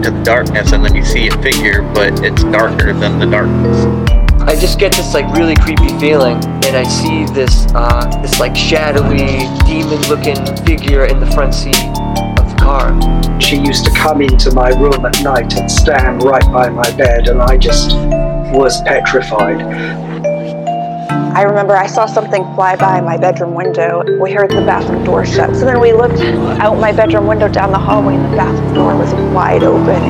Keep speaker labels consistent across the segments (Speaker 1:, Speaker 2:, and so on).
Speaker 1: into the darkness and then you see a figure, but it's darker than the darkness.
Speaker 2: I just get this like really creepy feeling, and I see this uh, this like shadowy, demon-looking figure in the front seat of the car.
Speaker 3: She used to come into my room at night and stand right by my bed, and I just was petrified.
Speaker 4: I remember I saw something fly by my bedroom window. We heard the bathroom door shut. So then we looked out my bedroom window down the hallway, and the bathroom door was wide open.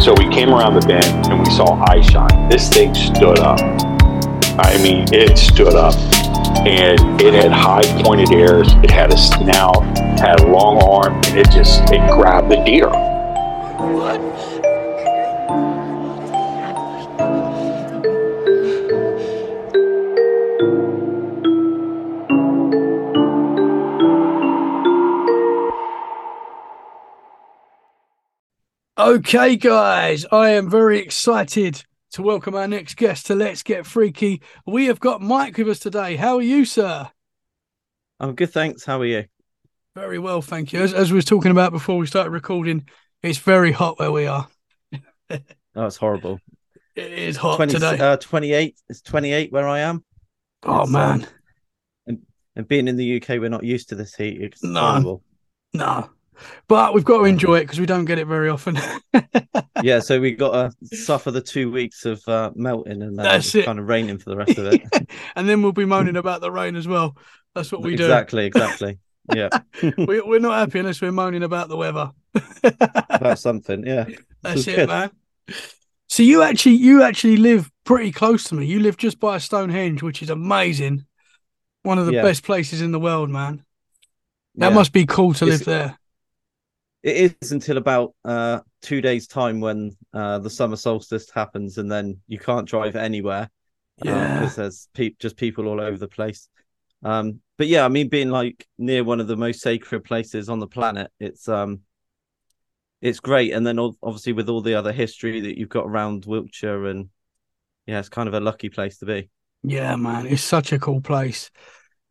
Speaker 5: So we came around the bend and we saw eye shine. This thing stood up. I mean, it stood up. And it had high pointed ears. It had a snout, had a long arm, and it just it grabbed the deer.
Speaker 6: Okay, guys, I am very excited to welcome our next guest to Let's Get Freaky. We have got Mike with us today. How are you, sir?
Speaker 7: I'm good, thanks. How are you?
Speaker 6: Very well, thank you. As, as we was talking about before we started recording, it's very hot where we are.
Speaker 7: Oh, it's horrible.
Speaker 6: It is hot
Speaker 7: 20,
Speaker 6: today.
Speaker 7: uh, 28. It's 28 where I am.
Speaker 6: oh
Speaker 7: it's,
Speaker 6: man,
Speaker 7: um, and, and being in the UK, we're not used to this heat. It's
Speaker 6: No.
Speaker 7: horrible.
Speaker 6: no. But we've got to enjoy it because we don't get it very often.
Speaker 7: Yeah, so we've got to suffer the two weeks of uh, melting and it's
Speaker 6: it.
Speaker 7: kind of raining for the rest of it.
Speaker 6: and then we'll be moaning about the rain as well. That's what we do.
Speaker 7: exactly, exactly. Yeah,
Speaker 6: We, we're not happy unless we're moaning about the weather.
Speaker 7: about something. Yeah,
Speaker 6: That's it,
Speaker 7: good.
Speaker 6: man. So you actually you actually live pretty close to me. You live just by Stonehenge, which is amazing. One of the
Speaker 7: Yeah.
Speaker 6: best places in the world, man. That
Speaker 7: Yeah.
Speaker 6: must be cool to live there.
Speaker 7: It is until about uh, two days' time when uh, the summer solstice happens, and then you can't drive anywhere.
Speaker 6: Yeah.
Speaker 7: because there's pe- just people all over the place. Um, but yeah, I mean, being like near one of the most sacred places on the planet, it's um, it's great. And then obviously with all the other history that you've got around Wiltshire, and yeah, it's kind of a lucky place to be.
Speaker 6: Yeah, man. It's such a cool place.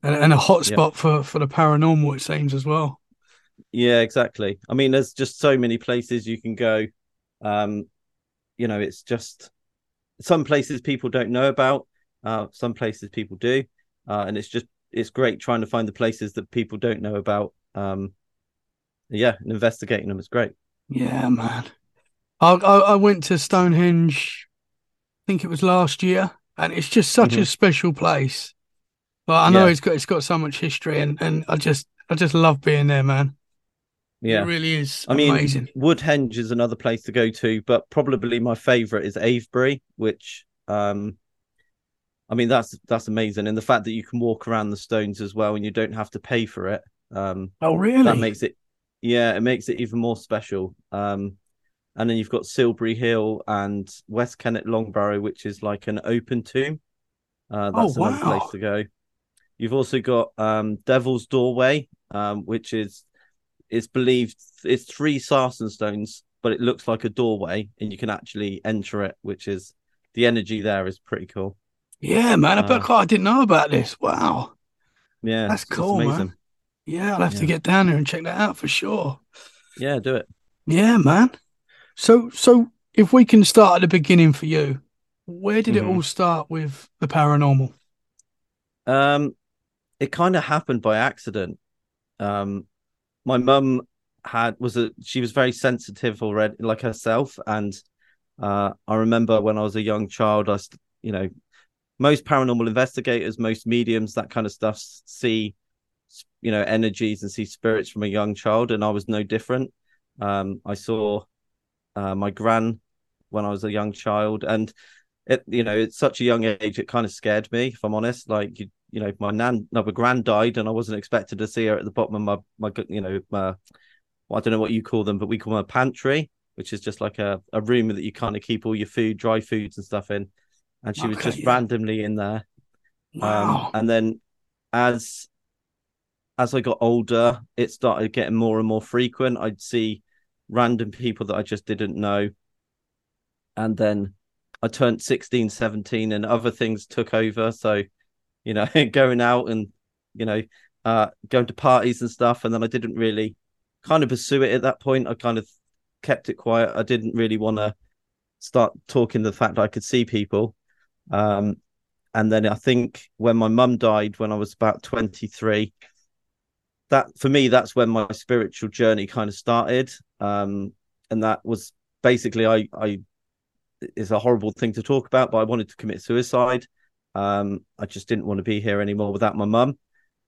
Speaker 6: And, and a hot
Speaker 7: Yeah.
Speaker 6: for, for the paranormal, it seems as well.
Speaker 7: Yeah, exactly. I mean, there's just so many places you can go. Um, you know, it's just some places people don't know about. Uh, some places people do, uh, and it's just it's great trying to find the places that people don't know about. Um, yeah, and investigating them is great.
Speaker 6: Yeah, man. I, I I went to Stonehenge, I think it was last year, and it's just such a
Speaker 7: Mhm.
Speaker 6: special place. But I know
Speaker 7: Yeah.
Speaker 6: it's got it's got so much history, and, and I just I just love being there, man.
Speaker 7: Yeah,
Speaker 6: It really is
Speaker 7: I mean,
Speaker 6: amazing.
Speaker 7: Woodhenge is another place to go to, but probably my favorite is Avebury, which um, I mean that's that's amazing, and the fact that you can walk around the stones as well, and you don't have to pay for it. Um,
Speaker 6: Oh, really?
Speaker 7: that makes it yeah it makes it even more special um and then you've got silbury hill and west kennet longbarrow which is like an open tomb uh
Speaker 6: Oh,
Speaker 7: that's another place to go you've also got um devil's doorway um which is it's believed it's three sarsen stones but it looks like a doorway and you can actually enter it which is the energy there is pretty cool
Speaker 6: Yeah, man. I bet
Speaker 7: Uh,
Speaker 6: I didn't know about this. Wow.
Speaker 7: yeah
Speaker 6: That's cool, man. Yeah, I'll have to get down there and check that out for sure.
Speaker 7: yeah do it
Speaker 6: Yeah, man. So so if we can start at the beginning for you, where did
Speaker 7: Mhm.
Speaker 6: it all start with the paranormal?
Speaker 7: Um, it kind of happened by accident. Um, my mum had was a she was very sensitive already, like herself, and uh, I remember when I was a young child, I, you know, most paranormal investigators, most mediums, that kind of stuff, see, you know, energies and see spirits from a young child, and I was no different. Um, I saw uh, my gran when I was a young child, and it, you know, at such a young age, it kind of scared me, if I'm honest. Like, you, you know, my nan, no, my gran died, and I wasn't expected to see her at the bottom of my, my, you know, my, well, I don't know what you call them, but we call them a pantry, which is just like a, a room that you kind of keep all your food, dry foods and stuff in. And she was just randomly in there.
Speaker 6: Wow.
Speaker 7: Um, and then as as I got older, it started getting more and more frequent. I'd see random people that I just didn't know. And then I turned 16, 17 and other things took over. So, you know, going out and, you know, uh, going to parties and stuff. And then I didn't really kind of pursue it at that point. I kind of kept it quiet. I didn't really want to start talking the fact I could see people. Um, and then I think when my mum died when I was about 23, that for me, that's when my spiritual journey kind of started. Um, and that was basically, I, I, is a horrible thing to talk about, but I wanted to commit suicide. Um, I just didn't want to be here anymore without my mum.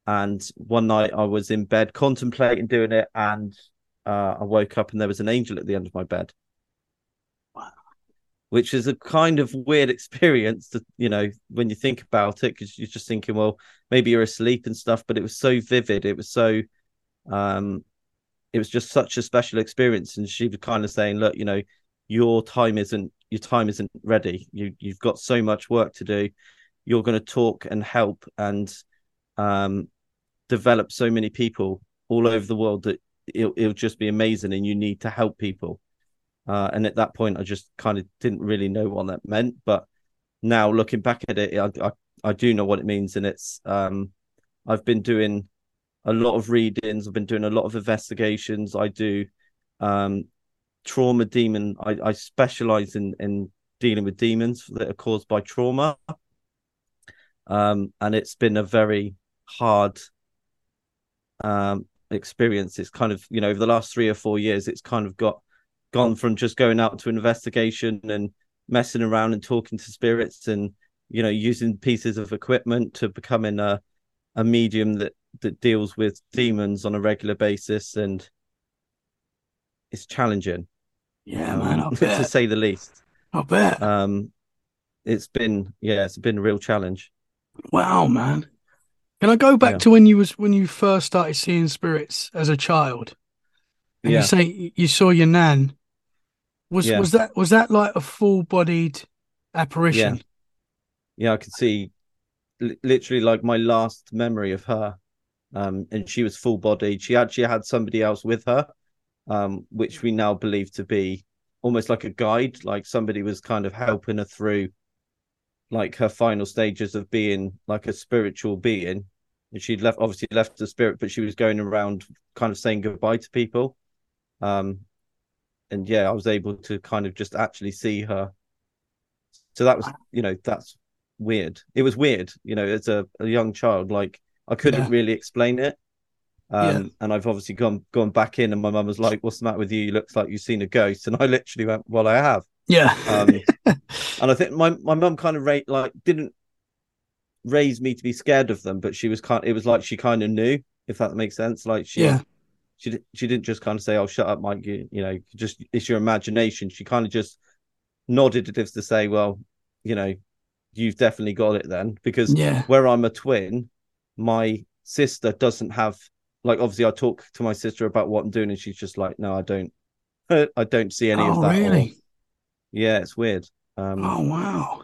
Speaker 7: And one night I was in bed contemplating doing it, and uh, I woke up and there was an angel at the end of my bed. Wow. Which is a kind of weird experience to, you know, when you think about it, because you're just thinking, well, maybe you're asleep and stuff, but it was so vivid. It was so, um, it was just such a special experience. And she was kind of saying, look, you know, your time isn't your time isn't ready. You you've got so much work to do. You're going to talk and help and um, develop so many people all over the world that it'll, it'll just be amazing and you need to help people. Uh, and at that point i just kind of didn't really know what that meant but now looking back at it I, I, I do know what it means and it's um, i've been doing a lot of readings i've been doing a lot of investigations i do um, trauma demon i, I specialize in in dealing with demons that are caused by trauma um, and it's been a very hard um, experience. It's kind of you know over the last three or four years, it's kind of got gone from just going out to investigation and messing around and talking to spirits and you know using pieces of equipment to becoming a a medium that that deals with demons on a regular basis. And it's challenging.
Speaker 6: Yeah um, man
Speaker 7: to say the least.
Speaker 6: I bet.
Speaker 7: Um it's been yeah it's been a real challenge
Speaker 6: wow man can I go back yeah. to when you was when you first started seeing spirits as a child? And yeah. you say you saw your nan. Was yeah. was that was that like a full bodied apparition?
Speaker 7: Yeah. yeah, I could see literally like my last memory of her. Um, and she was full bodied. She actually had somebody else with her, um, which we now believe to be almost like a guide, like somebody was kind of helping her through like her final stages of being like a spiritual being. And she'd left obviously left the spirit, but she was going around kind of saying goodbye to people. Um and yeah, I was able to kind of just actually see her. So that was, you know, that's weird. It was weird, you know, as a, a young child, like I couldn't yeah. really explain it. Um, yeah. and I've obviously gone gone back in, and my mum was like, "What's the matter with you? You looks like you've seen a ghost." And I literally went, "Well, I have."
Speaker 6: Yeah.
Speaker 7: um, and I think my my mum kind of rate like didn't raise me to be scared of them, but she was kind. It was like she kind of knew, if that makes sense. Like she,
Speaker 6: yeah.
Speaker 7: she she didn't just kind of say, "Oh, shut up, Mike." You, you know, just it's your imagination. She kind of just nodded as if to say, "Well, you know, you've definitely got it then." Because
Speaker 6: yeah.
Speaker 7: where I'm a twin, my sister doesn't have like obviously I talk to my sister about what I'm doing, and she's just like, "No, I don't." I don't see any
Speaker 6: oh,
Speaker 7: of that.
Speaker 6: Really?
Speaker 7: Yeah, it's weird. Um,
Speaker 6: oh wow.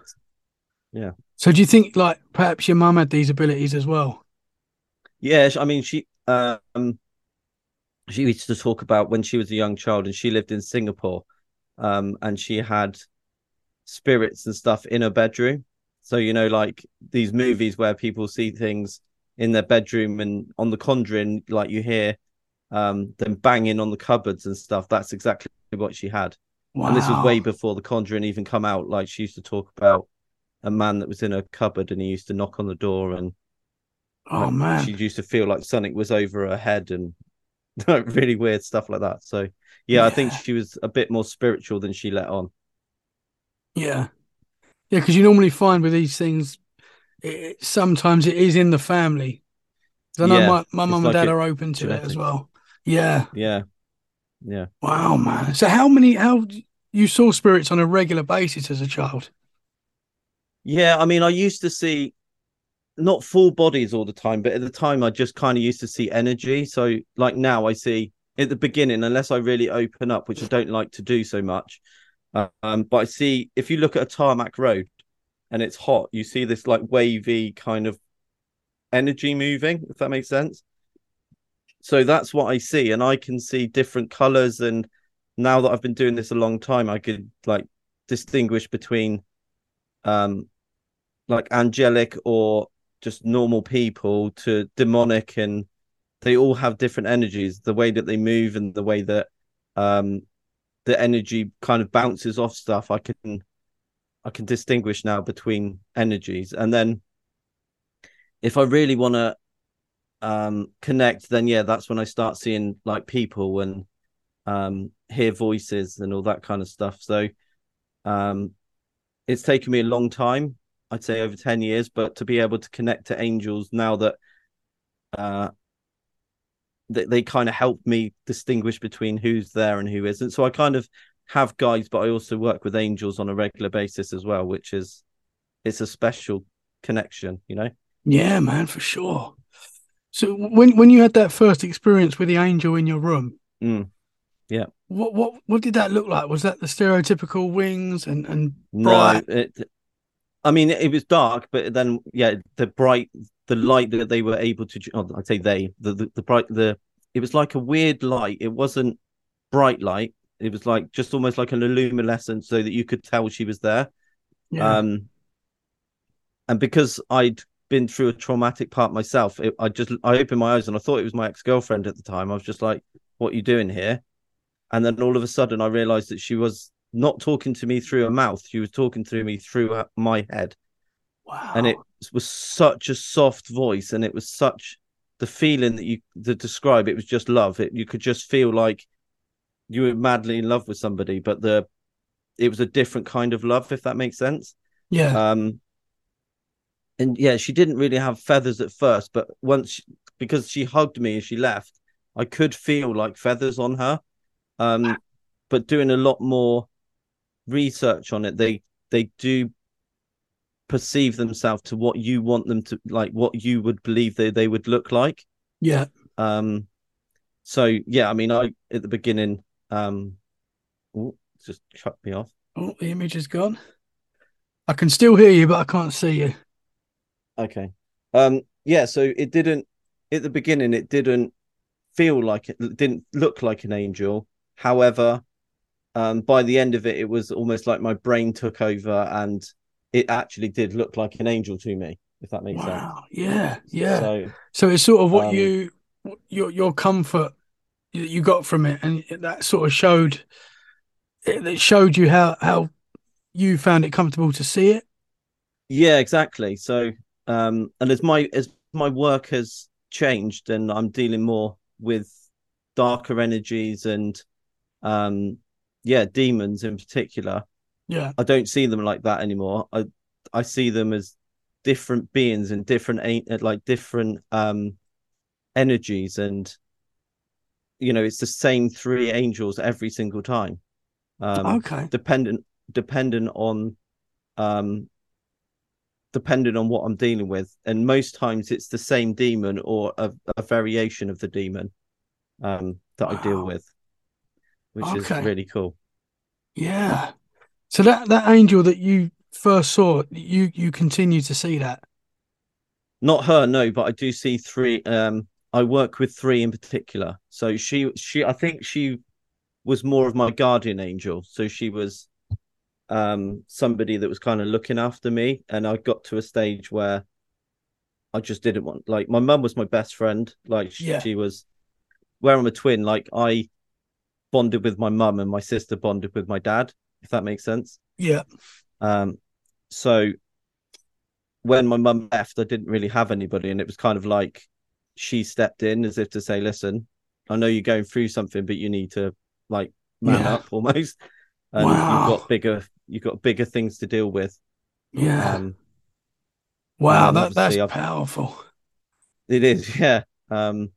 Speaker 7: Yeah.
Speaker 6: So do you think like perhaps your mum had these abilities as well?
Speaker 7: Yeah, I mean she um she used to talk about when she was a young child and she lived in Singapore, um, and she had spirits and stuff in her bedroom. So you know, like these movies where people see things in their bedroom and on the Conjuring, like you hear um them banging on the cupboards and stuff. That's exactly what she had. Wow. And this was way before The Conjuring even come out. Like she used to talk about a man that was in a cupboard and he used to knock on the door and
Speaker 6: oh like, man,
Speaker 7: she used to feel like something was over her head and like really weird stuff like that. So yeah, yeah, I think she was a bit more spiritual than she let on.
Speaker 6: Yeah, yeah, because you normally find with these things, it, sometimes it is in the family. I know yeah, my my mum and dad are open to genetic. it as well. Yeah,
Speaker 7: yeah, yeah.
Speaker 6: Wow, man. So how many how you saw spirits on a regular basis as a child?
Speaker 7: Yeah, I mean, I used to see not full bodies all the time, but at the time I just kind of used to see energy. So like now I see at the beginning, unless I really open up, which I don't like to do so much. Um, but I see if you look at a tarmac road and it's hot, you see this like wavy kind of energy moving, if that makes sense so that's what I see, and I can see different colors. And now that I've been doing this a long time, I could like distinguish between um like angelic or just normal people to demonic and they all have different energies the way that they move and the way that um the energy kind of bounces off stuff i can i can distinguish now between energies and then if i really want to um connect then yeah that's when i start seeing like people and um hear voices and all that kind of stuff so um it's taken me a long time i'd say over 10 years but to be able to connect to angels now that uh they, they kind of help me distinguish between who's there and who isn't. So I kind of have guides, but I also work with angels on a regular basis as well, which is it's a special connection, you know.
Speaker 6: Yeah, man, for sure. So when when you had that first experience with the angel in your room,
Speaker 7: mm. yeah,
Speaker 6: what what what did that look like? Was that the stereotypical wings and and bright?
Speaker 7: No, it, I mean, it was dark, but then yeah, the bright the light that they were able to oh, I'd say they the, the, the bright the it was like a weird light. It wasn't bright light. It was like just almost like an luminescence so that you could tell she was there. Yeah. Um and because I'd been through a traumatic part myself, it, I just I opened my eyes and I thought it was my ex-girlfriend at the time. I was just like, what are you doing here? And then all of a sudden I realized that she was not talking to me through her mouth. She was talking to me through my head.
Speaker 6: Wow.
Speaker 7: And it was such a soft voice and it was such the feeling that you to describe it was just love. It you could just feel like you were madly in love with somebody, but the it was a different kind of love, if that makes sense.
Speaker 6: Yeah.
Speaker 7: Um and yeah, she didn't really have feathers at first, but once she, because she hugged me and she left, I could feel like feathers on her. Um but doing a lot more research on it, they they do perceive themselves to what you want them to like what you would believe they, they would look like.
Speaker 6: Yeah.
Speaker 7: Um so yeah i mean i at the beginning um oh, just cut me off.
Speaker 6: Oh the image is gone. I can still hear you but i can't see you
Speaker 7: okay um yeah so it didn't at the beginning it didn't feel like it, it didn't look like an angel however um by the end of it it was almost like my brain took over and it actually did look like an angel to me, if that makes wow.
Speaker 6: sense. Yeah, yeah. So, so it's sort of what um, you your your comfort that you got from it, and that sort of showed it showed you how how you found it comfortable to see it.
Speaker 7: Yeah, exactly. So, um, and as my as my work has changed, and I'm dealing more with darker energies and um yeah demons in particular
Speaker 6: yeah.
Speaker 7: I don't see them like that anymore. I I see them as different beings and different like different um energies and you know it's the same three angels every single time
Speaker 6: um okay
Speaker 7: dependent dependent on um depending on what i'm dealing with and most times it's the same demon or a, a variation of the demon um that wow. i deal with which okay. is really cool
Speaker 6: yeah so that that angel that you first saw, you you continue to see that.
Speaker 7: Not her, no, but I do see three. Um, I work with three in particular. So she she I think she was more of my guardian angel. So she was um somebody that was kind of looking after me, and I got to a stage where I just didn't want like my mum was my best friend. Like she, yeah. she was where I'm a twin, like I bonded with my mum and my sister bonded with my dad if that makes sense.
Speaker 6: Yeah.
Speaker 7: Um, so when my mum left, I didn't really have anybody, and it was kind of like she stepped in as if to say, "Listen, I know you're going through something, but you need to like man yeah. up almost, and wow. you've got bigger, you've got bigger things to deal with."
Speaker 6: Yeah. Um, wow, that that's I've, powerful.
Speaker 7: It is, yeah. Um,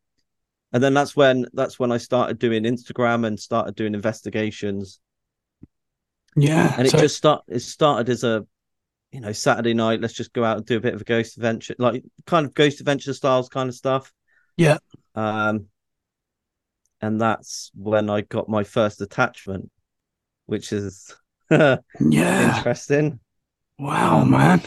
Speaker 7: and then that's when that's when I started doing Instagram and started doing investigations
Speaker 6: yeah,
Speaker 7: and it so... just start it started as a you know Saturday night. Let's just go out and do a bit of a ghost adventure, like kind of ghost adventure styles kind of stuff.
Speaker 6: Yeah.
Speaker 7: Um, and that's when I got my first attachment, which is
Speaker 6: yeah
Speaker 7: interesting.
Speaker 6: Wow, man.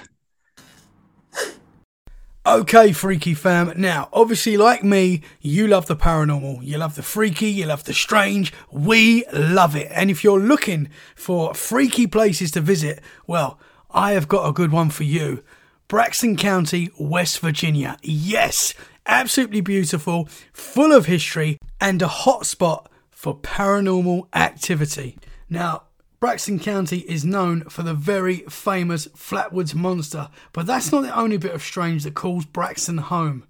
Speaker 6: Okay, freaky fam. Now, obviously, like me, you love the paranormal. You love the freaky, you love the strange. We love it. And if you're looking for freaky places to visit, well, I have got a good one for you. Braxton County, West Virginia. Yes, absolutely beautiful, full of history, and a hotspot for paranormal activity. Now, Braxton County is known for the very famous Flatwoods Monster, but that's not the only bit of strange that calls Braxton home.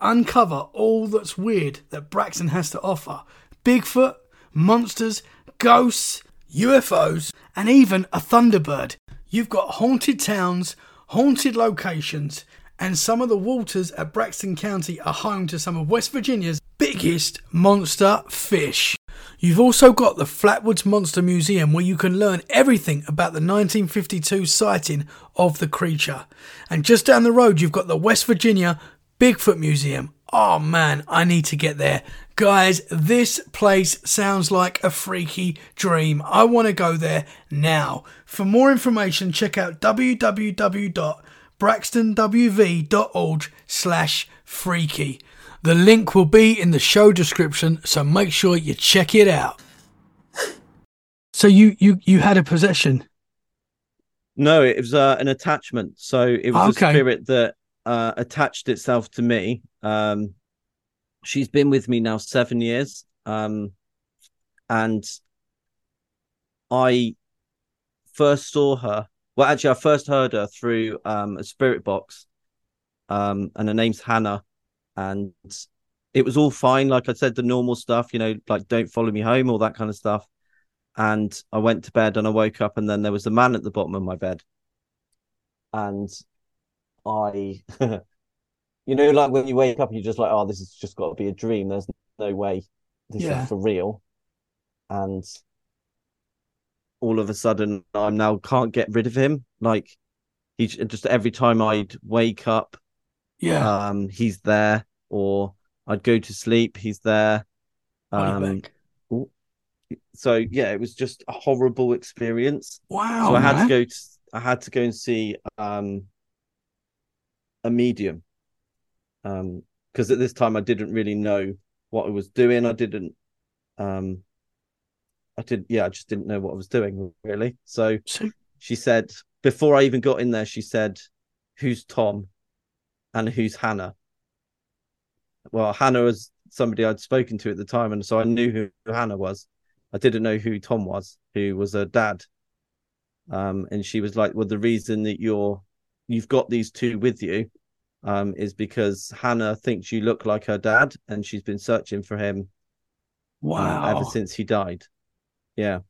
Speaker 6: Uncover all that's weird that Braxton has to offer Bigfoot, monsters, ghosts, UFOs, and even a Thunderbird. You've got haunted towns, haunted locations, and some of the waters at Braxton County are home to some of West Virginia's biggest monster fish. You've also got the Flatwoods Monster Museum where you can learn everything about the 1952 sighting of the creature. And just down the road, you've got the West Virginia Bigfoot Museum. Oh man, I need to get there. Guys, this place sounds like a freaky dream. I want to go there now. For more information, check out www.braxtonwv.org slash freaky. The link will be in the show description, so make sure you check it out. So you you you had a possession?
Speaker 7: No, it was uh, an attachment. So it was okay. a spirit that uh, attached itself to me. Um, she's been with me now seven years, um, and I first saw her. Well, actually, I first heard her through um, a spirit box, um, and her name's Hannah and it was all fine. Like I said, the normal stuff, you know, like don't follow me home, all that kind of stuff. And I went to bed and I woke up, and then there was a man at the bottom of my bed. And I, you know, like when you wake up, you're just like, oh, this has just got to be a dream. There's no way this yeah. is for real. And all of a sudden, I'm now can't get rid of him. Like, he just every time I'd wake up,
Speaker 6: yeah.
Speaker 7: Um, he's there, or I'd go to sleep, he's there. Um, so yeah, it was just a horrible experience.
Speaker 6: Wow.
Speaker 7: So I had man. to go to I had to go and see um a medium. Um, because at this time I didn't really know what I was doing. I didn't um I did yeah, I just didn't know what I was doing really. So, so she said before I even got in there, she said, Who's Tom? and who's Hannah. Well, Hannah was somebody I'd spoken to at the time, and so I knew who Hannah was. I didn't know who Tom was, who was her dad. Um, and she was like, "Well, the reason that you're you've got these two with you um, is because Hannah thinks you look like her dad, and she's been searching for him.
Speaker 6: Wow!
Speaker 7: Um, ever since he died. Yeah.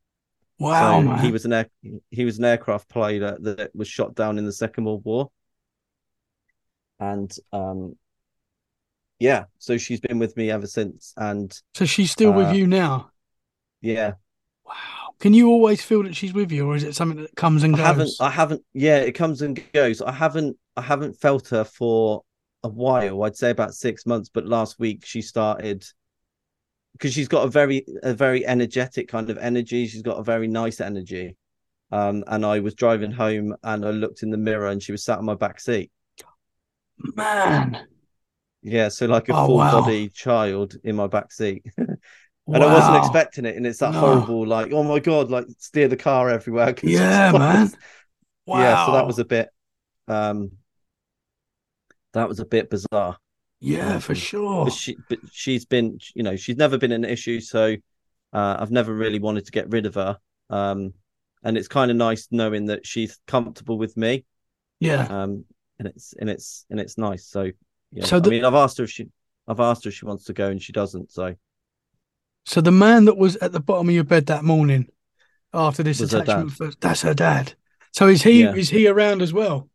Speaker 6: Wow. So
Speaker 7: he was an air, he was an aircraft pilot that was shot down in the Second World War and um yeah so she's been with me ever since and
Speaker 6: so she's still uh, with you now?
Speaker 7: Yeah.
Speaker 6: Wow. Can you always feel that she's with you or is it something that comes and goes
Speaker 7: i haven't i haven't yeah it comes and goes. I haven't i haven't felt her for a while. I'd say about six months but last week she started because she's got a very a very energetic kind of energy. She's got a very nice energy. Um and i was driving home and i looked in the mirror and she was sat on my back seat.
Speaker 6: Man.
Speaker 7: Yeah, so like a oh, full wow. body child in my back seat. and wow. I wasn't expecting it. And it's that no. horrible, like, oh my God, like steer the car everywhere.
Speaker 6: Yeah, man.
Speaker 7: Wow. Yeah, so that was a bit um that was a bit bizarre.
Speaker 6: Yeah, um, for sure.
Speaker 7: But she but she's been, you know, she's never been an issue, so uh, I've never really wanted to get rid of her. Um and it's kind of nice knowing that she's comfortable with me.
Speaker 6: Yeah.
Speaker 7: Um and it's and it's and it's nice. So yeah, so the, I mean, I've asked her if she, I've asked her if she wants to go, and she doesn't. So,
Speaker 6: so the man that was at the bottom of your bed that morning after this attachment, first, that's her dad. So is he yeah. is he around as well?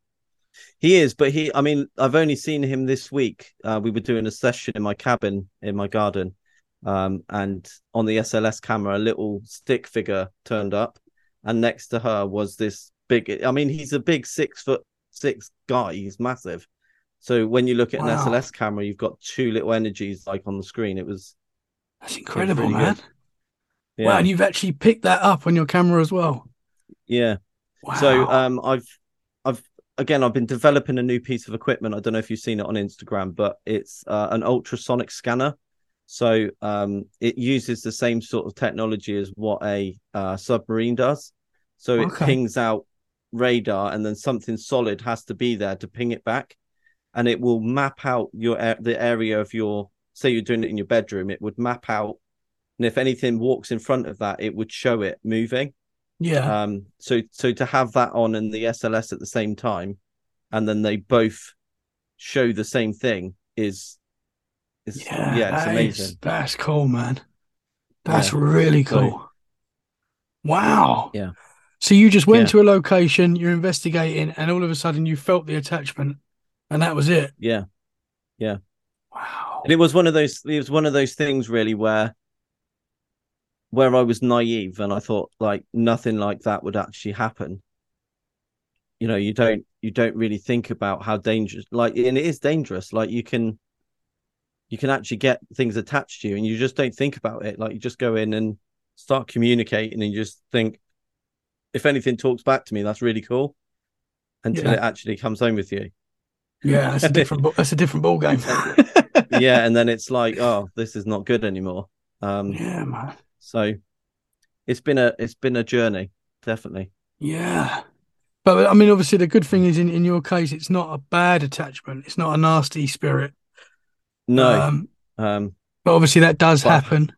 Speaker 7: He is, but he, I mean, I've only seen him this week. Uh, we were doing a session in my cabin in my garden, um, and on the SLS camera, a little stick figure turned up, and next to her was this big. I mean, he's a big six foot six guy. He's massive. So when you look at wow. an SLS camera, you've got two little energies like on the screen. It was
Speaker 6: that's incredible, really man. Yeah. Wow, and you've actually picked that up on your camera as well.
Speaker 7: Yeah. Wow. So um, I've I've again I've been developing a new piece of equipment. I don't know if you've seen it on Instagram, but it's uh, an ultrasonic scanner. So um, it uses the same sort of technology as what a uh, submarine does. So it okay. pings out radar, and then something solid has to be there to ping it back, and it will map out your the area of your. Say you're doing it in your bedroom, it would map out, and if anything walks in front of that, it would show it moving.
Speaker 6: Yeah.
Speaker 7: Um. So so to have that on and the SLS at the same time, and then they both show the same thing is is
Speaker 6: yeah,
Speaker 7: yeah, it's
Speaker 6: that
Speaker 7: amazing.
Speaker 6: is- that's cool, man. That's
Speaker 7: Yeah.
Speaker 6: really
Speaker 7: So-
Speaker 6: cool. wow.
Speaker 7: Yeah.
Speaker 6: So you just went
Speaker 7: Yeah.
Speaker 6: to a location, you're investigating, and all of a sudden you felt the attachment, and that was it.
Speaker 7: Yeah. Yeah.
Speaker 6: Wow.
Speaker 7: And it was one of those it was one of those things really where where I was naive and I thought like nothing like that would actually happen. You know, you don't you don't really think about how dangerous like and it is dangerous. Like you can you can actually get things attached to you and you just don't think about it. Like you just go in and start communicating and you just think if anything talks back to me, that's really cool. Until
Speaker 6: Yeah.
Speaker 7: it actually comes home with you.
Speaker 6: Yeah, that's a different. That's a different ball game.
Speaker 7: yeah, and then it's like, oh, this is not good anymore. Um
Speaker 6: yeah, man.
Speaker 7: So it's been a it's been a journey, definitely.
Speaker 6: Yeah. But I mean, obviously, the good thing is in, in your case, it's not a bad attachment. It's not a nasty spirit.
Speaker 7: No,
Speaker 6: Um,
Speaker 7: um,
Speaker 6: but obviously, that does happen.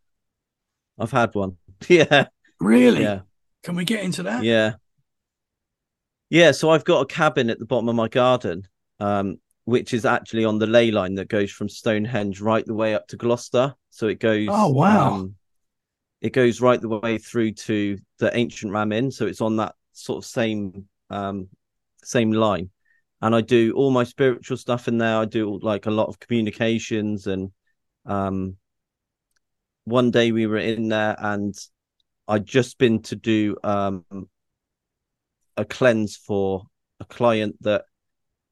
Speaker 7: I've had one. yeah,
Speaker 6: Really?
Speaker 7: yeah,
Speaker 6: Can we get into that?
Speaker 7: yeah, yeah. So I've got a cabin at the bottom of my garden, um, which is actually on the ley line that goes from Stonehenge right the way up to Gloucester. So it goes.
Speaker 6: Oh, wow.
Speaker 7: um, it goes right the way through to the ancient Ram Inn, so it's on that sort of same um same line. And I do all my spiritual stuff in there. I do like a lot of communications and um one day we were in there and I'd just been to do um a cleanse for a client that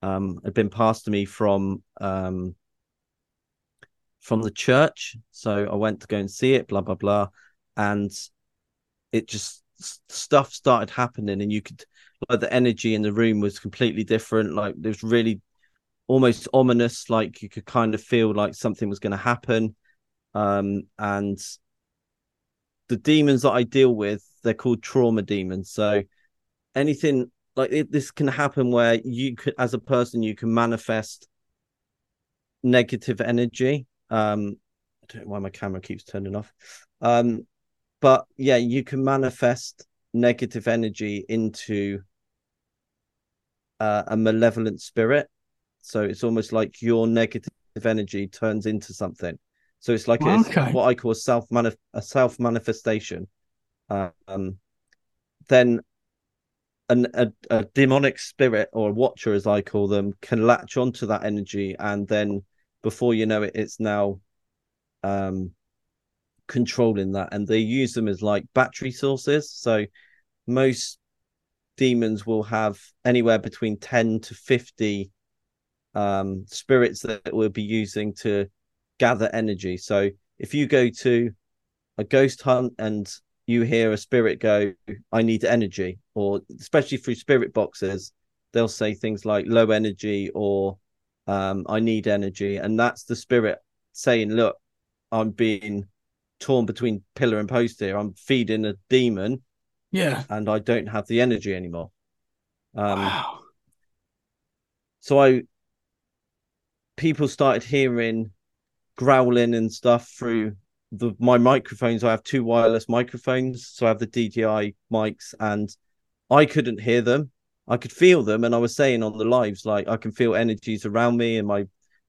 Speaker 7: um had been passed to me from um from the church. So I went to go and see it, blah blah blah, and it just stuff started happening, and you could like the energy in the room was completely different. Like it was really almost ominous. Like you could kind of feel like something was going to happen, um, and the demons that I deal with, they're called trauma demons. So anything like it, this can happen where you could, as a person, you can manifest negative energy. Um, I don't know why my camera keeps turning off. Um, but yeah, you can manifest negative energy into uh, a malevolent spirit. So it's almost like your negative energy turns into something. So it's like
Speaker 6: Okay.
Speaker 7: what I call self a self manifestation. Um, then an, a, a demonic spirit or a watcher, as I call them, can latch onto that energy, and then before you know it, it's now um, controlling that. And they use them as like battery sources. So most demons will have anywhere between 10 to 50 um, spirits that we'll be using to gather energy. So if you go to a ghost hunt and you hear a spirit go, I need energy, or especially through spirit boxes, they'll say things like low energy or um, I need energy. And that's the spirit saying, Look, I'm being torn between pillar and post here. I'm feeding a demon
Speaker 6: Yeah.
Speaker 7: and I don't have the energy anymore. Um,
Speaker 6: wow.
Speaker 7: so I people started hearing growling and stuff through the my microphones. I have two wireless microphones, so I have the DJI mics, and I couldn't hear them. I could feel them, and I was saying on the lives like I can feel energies around me, and my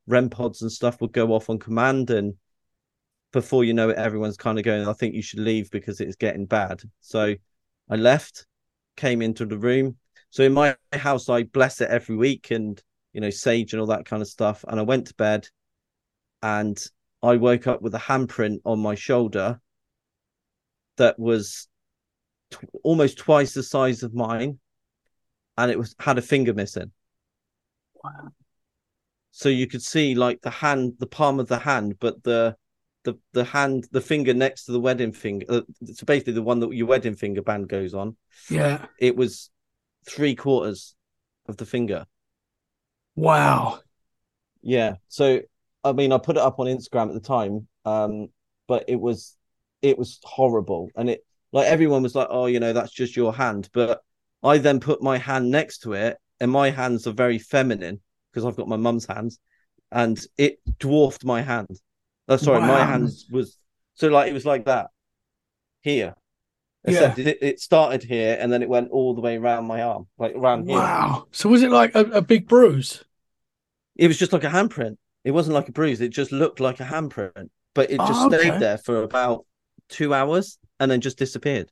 Speaker 7: REM pods and stuff would go off on command, and before you know it, everyone's kind of going, "I think you should leave because it's getting bad." So I left, came into the room. So in my house, I bless it every week, and you know, sage and all that kind of stuff. And I went to bed and I woke up with a handprint on my shoulder that was t- almost twice the size of mine and it was had a finger missing.
Speaker 6: Wow.
Speaker 7: So you could see like the hand, the palm of the hand, but the the the hand, the finger next to the wedding finger. Uh, so basically, the one that your wedding finger band goes on.
Speaker 6: Yeah.
Speaker 7: It was three quarters of the finger.
Speaker 6: Wow.
Speaker 7: Yeah. So I mean, I put it up on Instagram at the time, um, but it was it was horrible, and it like everyone was like, "Oh, you know, that's just your hand," but I then put my hand next to it, and my hands are very feminine because I've got my mum's hands, and it dwarfed my hand. Oh, sorry, wow. my hands was so like it was like that here. Except yeah. it, it started here and then it went all the way around my arm, like around here.
Speaker 6: Wow. So was it like a, a big bruise?
Speaker 7: It was just like a handprint. It wasn't like a bruise. It just looked like a handprint, but it just oh, okay. stayed there for about two hours and then just disappeared.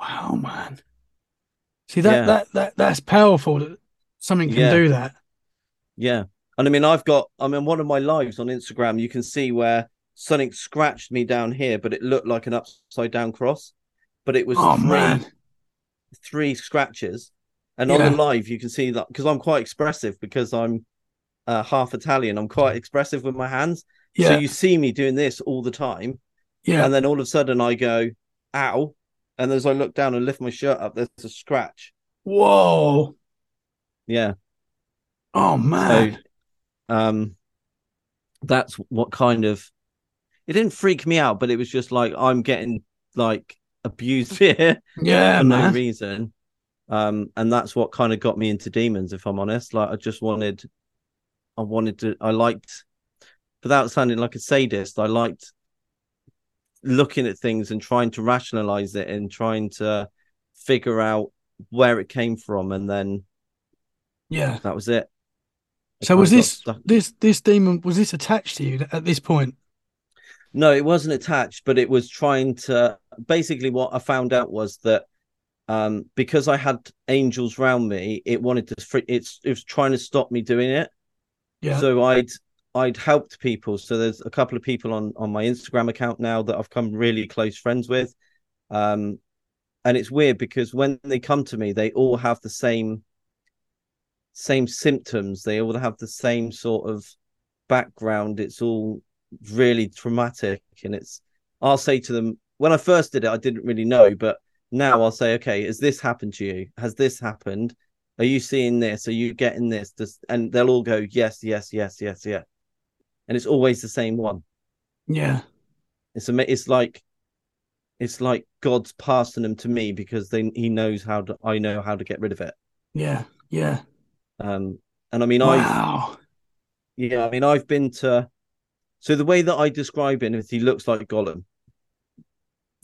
Speaker 6: Wow, man. See that yeah. that that that's powerful that something can yeah. do that.
Speaker 7: Yeah. And I mean I've got I mean one of my lives on Instagram you can see where something scratched me down here, but it looked like an upside down cross. But it was oh, three, man. three scratches. And yeah. on the live you can see that because I'm quite expressive because I'm uh, half Italian. I'm quite expressive with my hands. Yeah. So you see me doing this all the time. Yeah. And then all of a sudden I go, ow. And as I look down and lift my shirt up, there's a scratch.
Speaker 6: Whoa.
Speaker 7: Yeah.
Speaker 6: Oh man.
Speaker 7: So, um that's what kind of it didn't freak me out, but it was just like I'm getting like abused here.
Speaker 6: Yeah,
Speaker 7: for
Speaker 6: man.
Speaker 7: no reason. Um, and that's what kind of got me into demons, if I'm honest. Like I just wanted I wanted to I liked without sounding like a sadist, I liked looking at things and trying to rationalize it and trying to figure out where it came from and then
Speaker 6: yeah.
Speaker 7: that was it.
Speaker 6: So was this this this demon was this attached to you at this point?
Speaker 7: No it wasn't attached but it was trying to basically what i found out was that um because i had angels around me it wanted to it's it was trying to stop me doing it yeah so i'd I'd helped people. So there's a couple of people on on my Instagram account now that I've come really close friends with. Um, and it's weird because when they come to me, they all have the same same symptoms. They all have the same sort of background. It's all really traumatic, and it's. I'll say to them when I first did it, I didn't really know, but now I'll say, okay, has this happened to you? Has this happened? Are you seeing this? Are you getting this? this? And they'll all go, yes, yes, yes, yes, yeah. and it's always the same one.
Speaker 6: Yeah,
Speaker 7: it's a, it's like it's like God's passing them to me because they he knows how to I know how to get rid of it.
Speaker 6: Yeah, yeah.
Speaker 7: Um, and I mean,
Speaker 6: wow.
Speaker 7: I yeah, I mean, I've been to. So the way that I describe him is he looks like Gollum.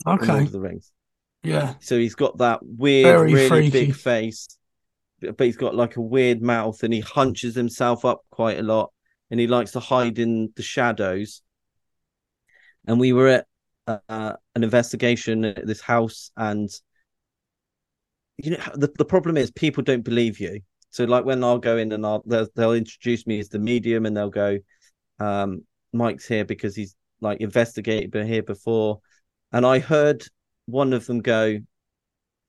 Speaker 6: Okay.
Speaker 7: the Rings.
Speaker 6: Yeah.
Speaker 7: So he's got that weird, Very really freaky. big face, but he's got like a weird mouth, and he hunches himself up quite a lot and he likes to hide in the shadows. And we were at uh, an investigation at this house, and you know the, the problem is people don't believe you. So like when I'll go in and I'll they'll, they'll introduce me as the medium, and they'll go, um, "Mike's here because he's like investigated here before," and I heard one of them go,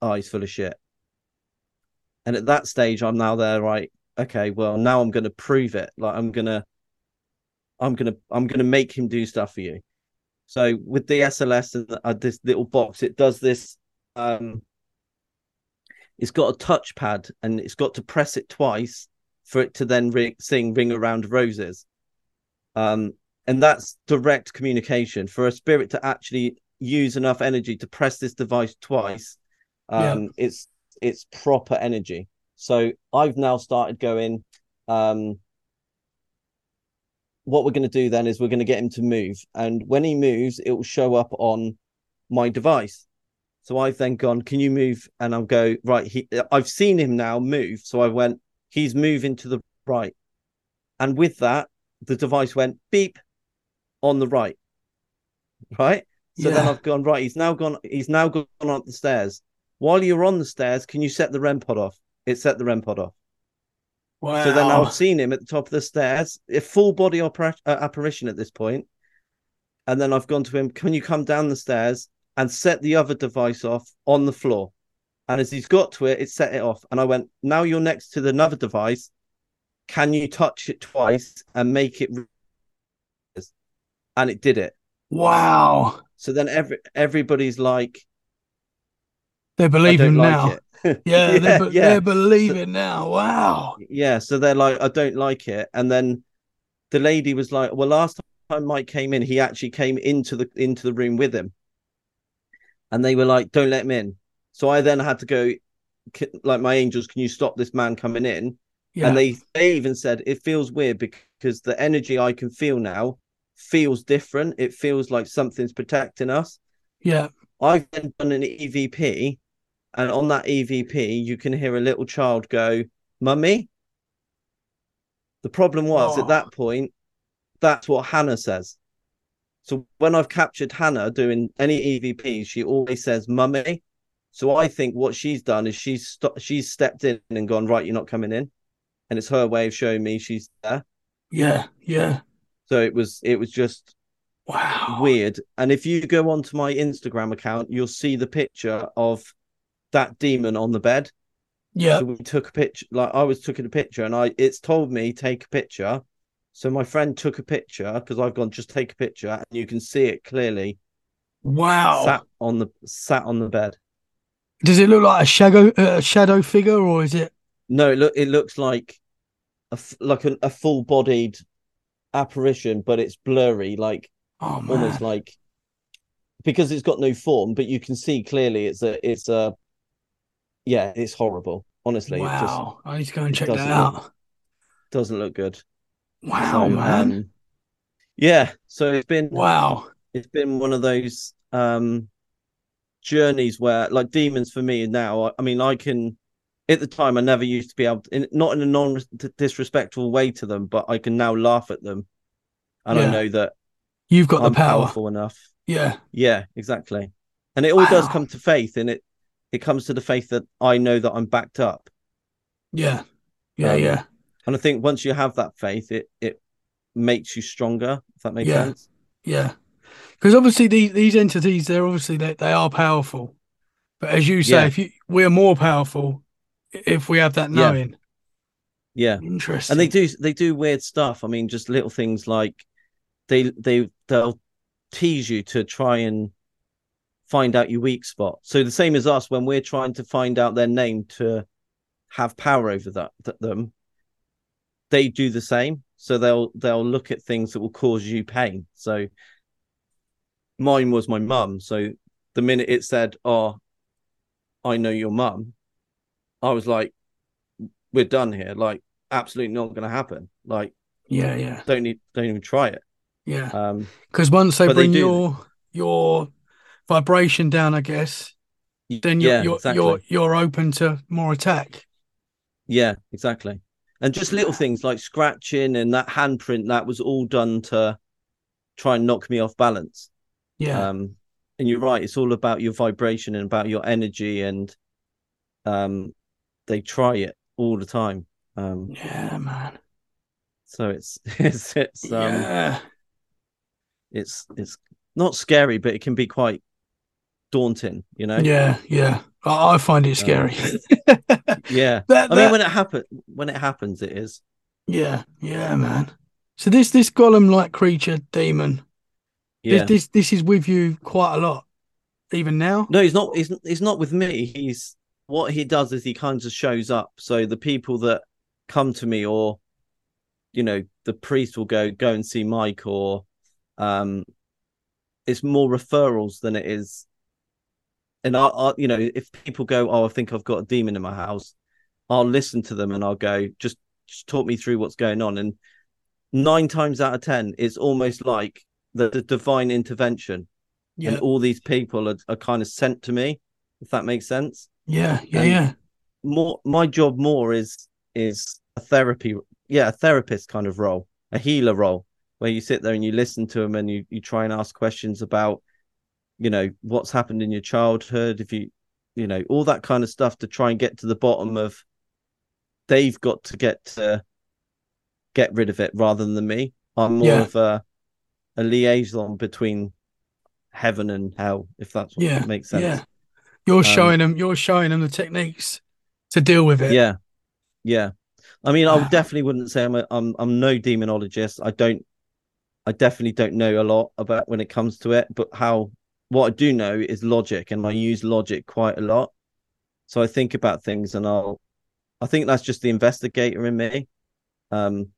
Speaker 7: "Oh, he's full of shit." And at that stage, I'm now there, right? Okay, well, now I'm going to prove it. Like I'm going to I'm gonna I'm gonna make him do stuff for you. So with the SLS and uh, this little box, it does this. Um, it's got a touchpad and it's got to press it twice for it to then ring, sing "Ring Around Roses." Um, and that's direct communication for a spirit to actually use enough energy to press this device twice. Um, yeah. It's it's proper energy. So I've now started going. Um, what we're going to do then is we're going to get him to move. And when he moves, it will show up on my device. So I've then gone, can you move? And I'll go, right. He, I've seen him now move. So I went, he's moving to the right. And with that, the device went beep on the right. Right. So yeah. then I've gone, right. He's now gone, he's now gone up the stairs. While you're on the stairs, can you set the REM pod off? It set the REM pod off. Wow. So then I've seen him at the top of the stairs, a full body opera- uh, apparition at this point. And then I've gone to him, can you come down the stairs and set the other device off on the floor? And as he's got to it, it set it off. And I went, now you're next to the another device. Can you touch it twice and make it? And it did it.
Speaker 6: Wow.
Speaker 7: So then every everybody's like,
Speaker 6: they're believing now. Yeah, yeah, they're, yeah. they're believing so, now. Wow.
Speaker 7: Yeah, so they're like, I don't like it, and then the lady was like, well, last time Mike came in, he actually came into the into the room with him, and they were like, don't let him in. So I then had to go. like my angels, can you stop this man coming in?
Speaker 6: Yeah.
Speaker 7: And they they even said it feels weird because the energy I can feel now feels different. It feels like something's protecting us.
Speaker 6: Yeah.
Speaker 7: I've then done an EVP, and on that EVP, you can hear a little child go, "Mummy." The problem was
Speaker 6: Oh.
Speaker 7: at that point, that's what Hannah says. So when I've captured Hannah doing any EVPs, she always says "Mummy." So I think what she's done is she's st- she's stepped in and gone right. You're not coming in, and it's her way of showing me she's there.
Speaker 6: Yeah. Yeah.
Speaker 7: So it was it was just
Speaker 6: Wow.
Speaker 7: weird. And if you go onto my Instagram account, you'll see the picture of that demon on the bed.
Speaker 6: Yeah.
Speaker 7: So we took a picture, like I was taking a picture, and I it's told me take a picture. So my friend took a picture because I've gone just take a picture, and you can see it clearly
Speaker 6: Wow.
Speaker 7: sat on the sat on the bed.
Speaker 6: Does it look like a shadow a shadow figure or is it?
Speaker 7: No, it look it looks like a like an, a full bodied apparition, but it's blurry, like
Speaker 6: Oh
Speaker 7: almost like because it's got no form, but you can see clearly it's a it's a yeah, it's horrible. Honestly, it just
Speaker 6: wow. I need to go and check that out.
Speaker 7: look- doesn't look good.
Speaker 6: Wow,
Speaker 7: So,
Speaker 6: man.
Speaker 7: um, yeah, so it's been
Speaker 6: wow.
Speaker 7: it's been one of those um journeys where like demons for me now. I, I mean, I can at the time I never used to be able to, in, not in a non disrespectful way to them, but I can now laugh at them, and
Speaker 6: Yeah.
Speaker 7: I know that
Speaker 6: You've got
Speaker 7: I'm
Speaker 6: the power.
Speaker 7: powerful enough.
Speaker 6: Yeah.
Speaker 7: Yeah, exactly. And it all does come to faith, and it it comes to the faith that I know that I'm backed up.
Speaker 6: Yeah. Yeah.
Speaker 7: Um,
Speaker 6: yeah.
Speaker 7: And I think once you have that faith, it it makes you stronger. If that makes
Speaker 6: Yeah.
Speaker 7: sense.
Speaker 6: Yeah. Because obviously these these entities, they're obviously they, they are powerful. But as you say,
Speaker 7: Yeah.
Speaker 6: if you we're more powerful if we have that
Speaker 7: Yeah.
Speaker 6: knowing.
Speaker 7: Yeah.
Speaker 6: Interesting.
Speaker 7: and they do they do weird stuff i mean just little things like they they they'll tease you to try and find out your weak spot. So the same as us when we're trying to find out their name to have power over that th- them they do the same. So they'll they'll look at things that will cause you pain. So mine was my mum. So the minute it said oh i know your mum i was like we're done here. Like absolutely not going to happen. Like
Speaker 6: Yeah, yeah.
Speaker 7: don't need don't even try it.
Speaker 6: Yeah.
Speaker 7: um
Speaker 6: Because once they
Speaker 7: they
Speaker 6: bring
Speaker 7: do.
Speaker 6: your your vibration down, I guess, then you're
Speaker 7: yeah
Speaker 6: you're,
Speaker 7: exactly
Speaker 6: you're you're open to more attack.
Speaker 7: yeah exactly and just little things like scratching and that handprint that was all done to try and knock me off balance
Speaker 6: Yeah.
Speaker 7: um and you're right it's all about your vibration and about your energy and um they try it all the time um
Speaker 6: yeah, man.
Speaker 7: so it's it's it's um
Speaker 6: yeah.
Speaker 7: it's it's not scary but it can be quite daunting you know
Speaker 6: Yeah, yeah. I, find it scary.
Speaker 7: yeah
Speaker 6: That-
Speaker 7: i mean when it happen when it happens it is
Speaker 6: yeah, yeah, man. So this this golem like creature demon,
Speaker 7: yeah
Speaker 6: this, this this is with you quite a lot, even now.
Speaker 7: No, he's not. He's he's not with me. He's what he does is he kind of shows up. So the people that come to me, or you know, the priest will go go and see Mike, or um, it's more referrals than it is. And I, I, you know, if people go, oh, I think I've got a demon in my house, I'll listen to them and I'll go, just just talk me through what's going on. And nine times out of ten, it's almost like the, the divine intervention.
Speaker 6: Yeah,
Speaker 7: and all these people are, are kind of sent to me if that makes sense.
Speaker 6: Yeah, yeah,
Speaker 7: and-
Speaker 6: yeah,
Speaker 7: more my job more is is a therapy yeah a therapist kind of role a healer role where you sit there and you listen to them and you, you try and ask questions about you know what's happened in your childhood if you you know all that kind of stuff to try and get to the bottom of they've got to get to get rid of it rather than me i'm more
Speaker 6: Yeah.
Speaker 7: of a a liaison between heaven and hell if that's what
Speaker 6: Yeah,
Speaker 7: makes sense
Speaker 6: yeah. You're
Speaker 7: Um,
Speaker 6: showing them. You're showing them the techniques to deal with it.
Speaker 7: yeah yeah i mean i definitely wouldn't say i'm a, i'm i'm no demonologist i don't i definitely don't know a lot about when it comes to it but how what i do know is logic and i use logic quite a lot so i think about things and i'll i think that's just the investigator in me um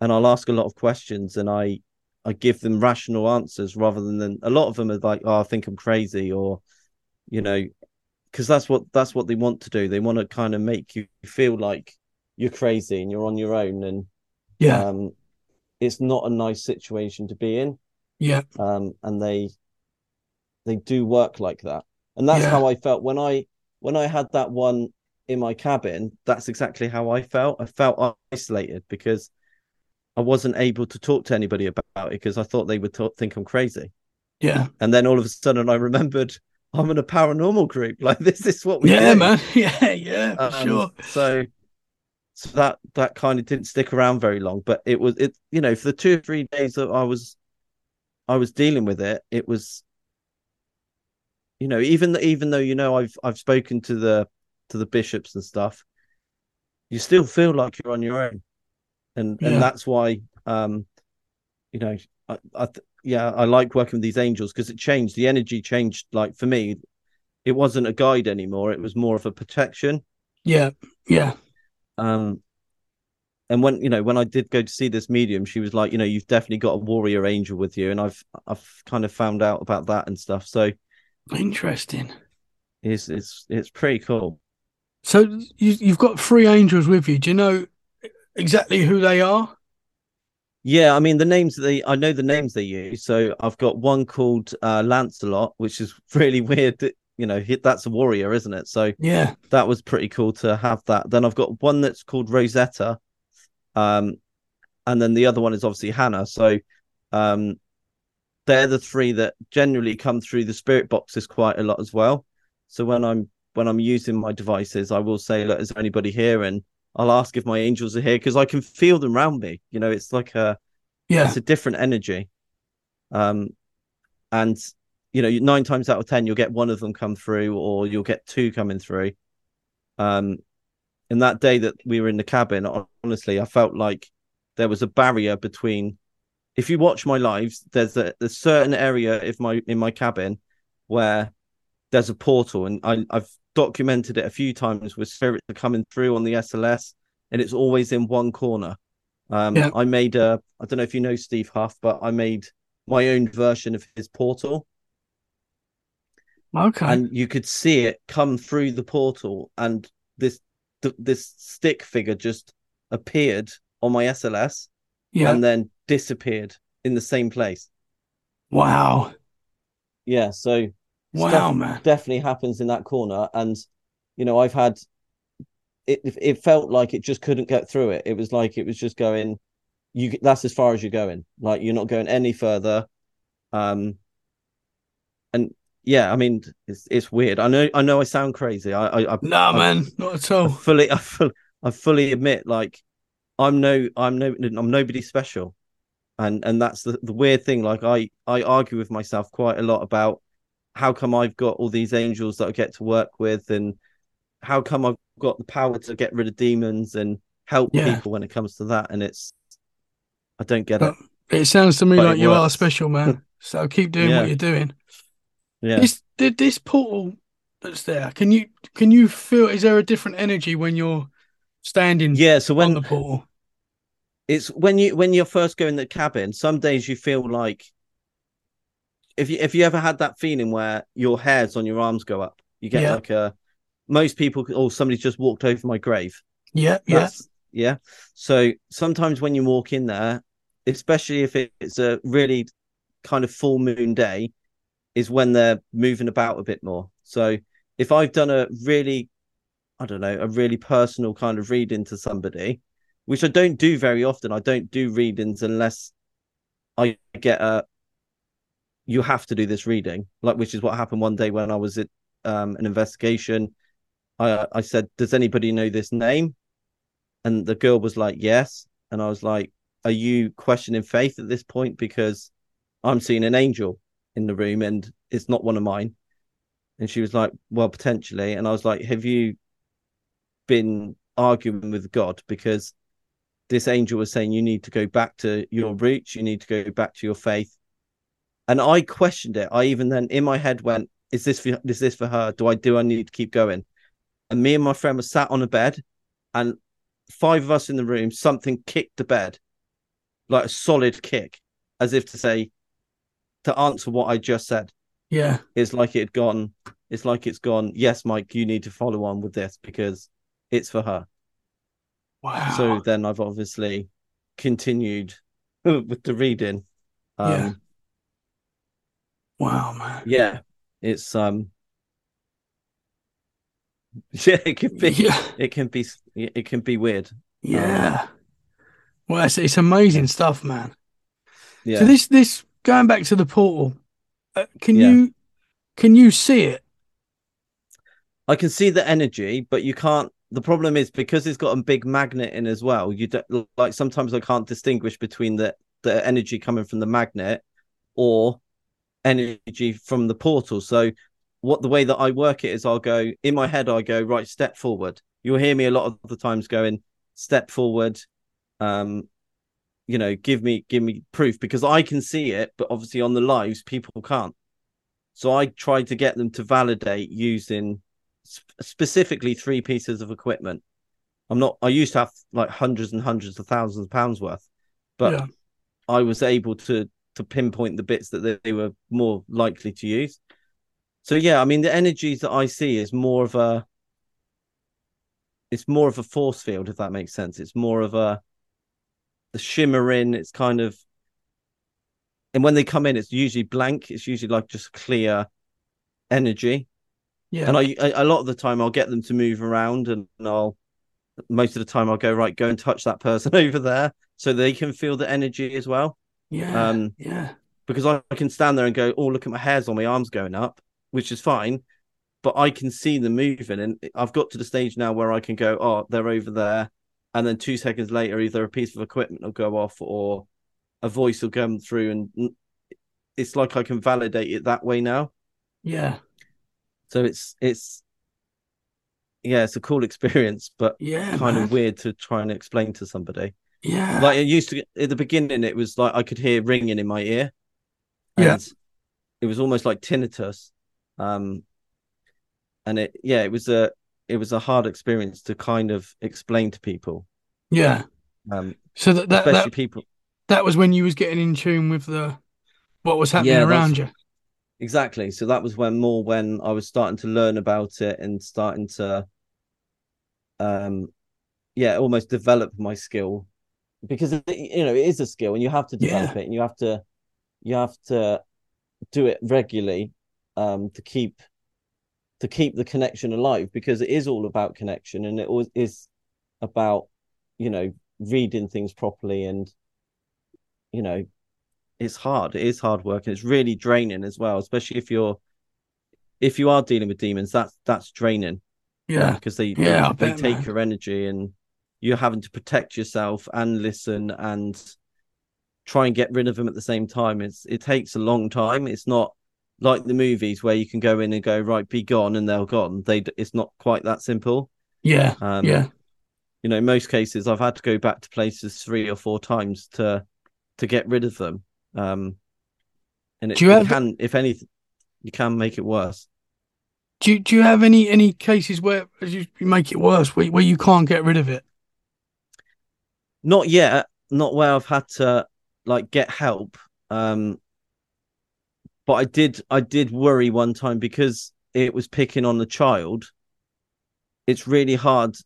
Speaker 7: and i'll ask a lot of questions and i i give them rational answers rather than a lot of them are like oh i think i'm crazy or you know because that's what that's what they want to do. They want to kind of make you feel like you're crazy and you're on your own, and
Speaker 6: yeah,
Speaker 7: um, it's not a nice situation to be in.
Speaker 6: Yeah,
Speaker 7: um, and they they do work like that, and that's
Speaker 6: Yeah.
Speaker 7: how I felt when I when I had that one in my cabin. That's exactly how I felt. I felt isolated because I wasn't able to talk to anybody about it because I thought they would th- think I'm crazy.
Speaker 6: yeah,
Speaker 7: And then all of a sudden, I remembered I'm in a paranormal group. Like this is what we
Speaker 6: yeah,
Speaker 7: do.
Speaker 6: man. Yeah, yeah, for
Speaker 7: Um,
Speaker 6: sure.
Speaker 7: So, so that that kind of didn't stick around very long, but it was it. You know, for the two or three days that I was, I was dealing with it. It was, you know, even even though you know I've I've spoken to the to the bishops and stuff, you still feel like you're on your own, and
Speaker 6: Yeah.
Speaker 7: and that's why, um, you know, I, I th- yeah, I like working with these angels because it changed. The energy changed. Like for me, it wasn't a guide anymore. It was more of a protection.
Speaker 6: Yeah, yeah,
Speaker 7: Um, and when you know when I did go to see this medium, she was like, you know, you've definitely got a warrior angel with you, and I've I've kind of found out about that and stuff. So
Speaker 6: interesting.
Speaker 7: it's it's it's pretty cool.
Speaker 6: So you you've got three angels with you. Do you know exactly who they are?
Speaker 7: Yeah, I mean the names they I know the names they use. So I've got one called uh Lancelot, which is really weird. That, you know, he, that's a warrior, isn't it? So
Speaker 6: Yeah,
Speaker 7: that was pretty cool to have that. Then I've got one that's called Rosetta, um, and then the other one is obviously Hannah. So, um, they're the three that generally come through the spirit boxes quite a lot as well. So when I'm when I'm using my devices, I will say, "Look, is there anybody here?" And I'll ask if my angels are here because I can feel them around me. You know, it's like a
Speaker 6: yeah,
Speaker 7: it's a different energy. Um, and you know, nine times out of ten, you'll get one of them come through, or you'll get two coming through. Um, and that day that we were in the cabin, honestly, I felt like there was a barrier between. If you watch my lives, there's a, a certain area of my in my cabin where there's a portal, and I, I've documented it a few times with spirits coming through on the SLS, and it's always in one corner. Um,
Speaker 6: Yeah.
Speaker 7: I made a, I don't know if you know Steve Huff, but I made my own version of his portal,
Speaker 6: okay,
Speaker 7: and you could see it come through the portal, and this th- this stick figure just appeared on my SLS
Speaker 6: yeah.
Speaker 7: and then disappeared in the same place.
Speaker 6: wow,
Speaker 7: Yeah, so
Speaker 6: wow, man.
Speaker 7: definitely happens in that corner, and you know I've had it. It felt like it just couldn't get through it. It was like it was just going. You that's as far as you're going. Like you're not going any further. Um, and yeah, I mean it's it's weird. I know I know I sound crazy. I I, I
Speaker 6: No,
Speaker 7: I-
Speaker 6: man, not at
Speaker 7: I
Speaker 6: all.
Speaker 7: fully I fully, I fully admit like I'm no I'm no I'm nobody special. And and that's the, the weird thing. Like I I argue with myself quite a lot about how come I've got all these angels that I get to work with and how come I've got the power to get rid of demons and help
Speaker 6: Yeah.
Speaker 7: people when it comes to that. And it's I don't get
Speaker 6: But
Speaker 7: it.
Speaker 6: it sounds to me
Speaker 7: But
Speaker 6: like you are
Speaker 7: works.
Speaker 6: special, man. So keep doing
Speaker 7: Yeah.
Speaker 6: what you're doing.
Speaker 7: Yeah.
Speaker 6: This did this portal that's there. Can you can you feel? Is there a different energy when you're standing
Speaker 7: Yeah. So
Speaker 6: on
Speaker 7: when
Speaker 6: the portal?
Speaker 7: It's when you when you're first going the cabin some days you feel like if you if you ever had that feeling where your hairs on your arms go up you get
Speaker 6: Yeah.
Speaker 7: like a most people oh somebody just walked over my grave.
Speaker 6: Yeah, yeah,
Speaker 7: yeah. So sometimes when you walk in there especially if it's a really kind of full moon day is when they're moving about a bit more. So if i've done a really i don't know a really personal kind of reading to somebody which i don't do very often. I don't do readings unless i get a you have to do this reading like which is what happened one day when i was at um, an investigation. I i said does anybody know this name? And the girl was like yes. And i was like are you questioning faith at this point? Because i'm seeing an angel in the room and it's not one of mine. And she was like well potentially. And i was like have you been arguing with god? Because this angel was saying you need to go back to your roots you need to go back to your faith and i questioned it i even then in my head went is this for is this for her do i do i need to keep going and me and my friend were sat on a bed and five of us in the room something kicked the bed like a solid kick as if to say to answer what i just said
Speaker 6: yeah.
Speaker 7: it's like it had gone it's like it's gone. Yes, Mike, you need to follow on with this because it's for her.
Speaker 6: Wow.
Speaker 7: So then I've obviously continued with the reading. Um,
Speaker 6: yeah. Wow, man.
Speaker 7: Yeah, it's um. Yeah, it can be.
Speaker 6: Yeah.
Speaker 7: It can be. It can be weird.
Speaker 6: Yeah. well, it's, it's amazing stuff, man.
Speaker 7: Yeah.
Speaker 6: So this this going back to the portal, uh, can
Speaker 7: Yeah.
Speaker 6: you can you see it?
Speaker 7: I can see the energy, but you can't. The problem is because it's got a big magnet in as well. You don't like sometimes I can't distinguish between the the energy coming from the magnet or energy from the portal. So what the way that I work it is I'll go in my head, I go, right, step forward. You'll hear me a lot of the times going, step forward. Um, you know, give me give me proof because I can see it, but obviously on the lives people can't. So I try to get them to validate using sp- specifically three pieces of equipment. I'm not. I used to have like hundreds and hundreds of thousands of pounds worth, but
Speaker 6: Yeah.
Speaker 7: I was able to to pinpoint the bits that they, they were more likely to use. So yeah, I mean the energies that I see is more of a it's more of a force field, if that makes sense. It's more of a the shimmering, it's kind of and when they come in, it's usually blank. It's usually like just clear energy.
Speaker 6: Yeah.
Speaker 7: And I, I a lot of the time I'll get them to move around and I'll most of the time I'll go, right, go and touch that person over there so they can feel the energy as well.
Speaker 6: yeah.
Speaker 7: Um
Speaker 6: yeah.
Speaker 7: because I, I can stand there and go, oh, look at my hairs on my arms going up, which is fine. But I can see them moving. And I've got to the stage now where I can go, oh, they're over there. And then two seconds later, either a piece of equipment will go off or a voice will come through. And it's like I can validate it that way now.
Speaker 6: Yeah.
Speaker 7: So it's, it's, yeah, it's a cool experience, but
Speaker 6: Yeah.
Speaker 7: kind
Speaker 6: man.
Speaker 7: of weird to try and explain to somebody.
Speaker 6: Yeah.
Speaker 7: like it used to at the beginning it was like i could hear ringing in my ear
Speaker 6: Yeah.
Speaker 7: it was almost like tinnitus um and it yeah it was a it was a hard experience to kind of explain to people
Speaker 6: yeah.
Speaker 7: um
Speaker 6: So that that,
Speaker 7: especially
Speaker 6: that
Speaker 7: people
Speaker 6: that was when you was getting in tune with the what was happening
Speaker 7: Yeah,
Speaker 6: around you.
Speaker 7: Exactly so that was when more when i was starting to learn about it and starting to um yeah almost develop my skill because it, you know it is a skill and you have to develop
Speaker 6: Yeah.
Speaker 7: it and you have to you have to do it regularly um to keep to keep the connection alive because it is all about connection and it always is about you know reading things properly and you know it's hard it is hard work and it's really draining as well especially if you're if you are dealing with demons that's that's draining
Speaker 6: Yeah.
Speaker 7: because they
Speaker 6: Yeah,
Speaker 7: they, they take
Speaker 6: man.
Speaker 7: your energy and you're having to protect yourself and listen and try and get rid of them at the same time it's it takes a long time it's not like the movies where you can go in and go right be gone and they're gone they it's not quite that simple
Speaker 6: Yeah.
Speaker 7: um
Speaker 6: yeah.
Speaker 7: you know in most cases i've had to go back to places three or four times to to get rid of them um and it,
Speaker 6: Do you have-
Speaker 7: can if anything you can make it worse.
Speaker 6: Do you, do you have any any cases where you you make it worse where, where you can't get rid of it?
Speaker 7: not yet. Not where i've had to like get help. Um but i did i did worry one time because it was picking on the child. It's really hard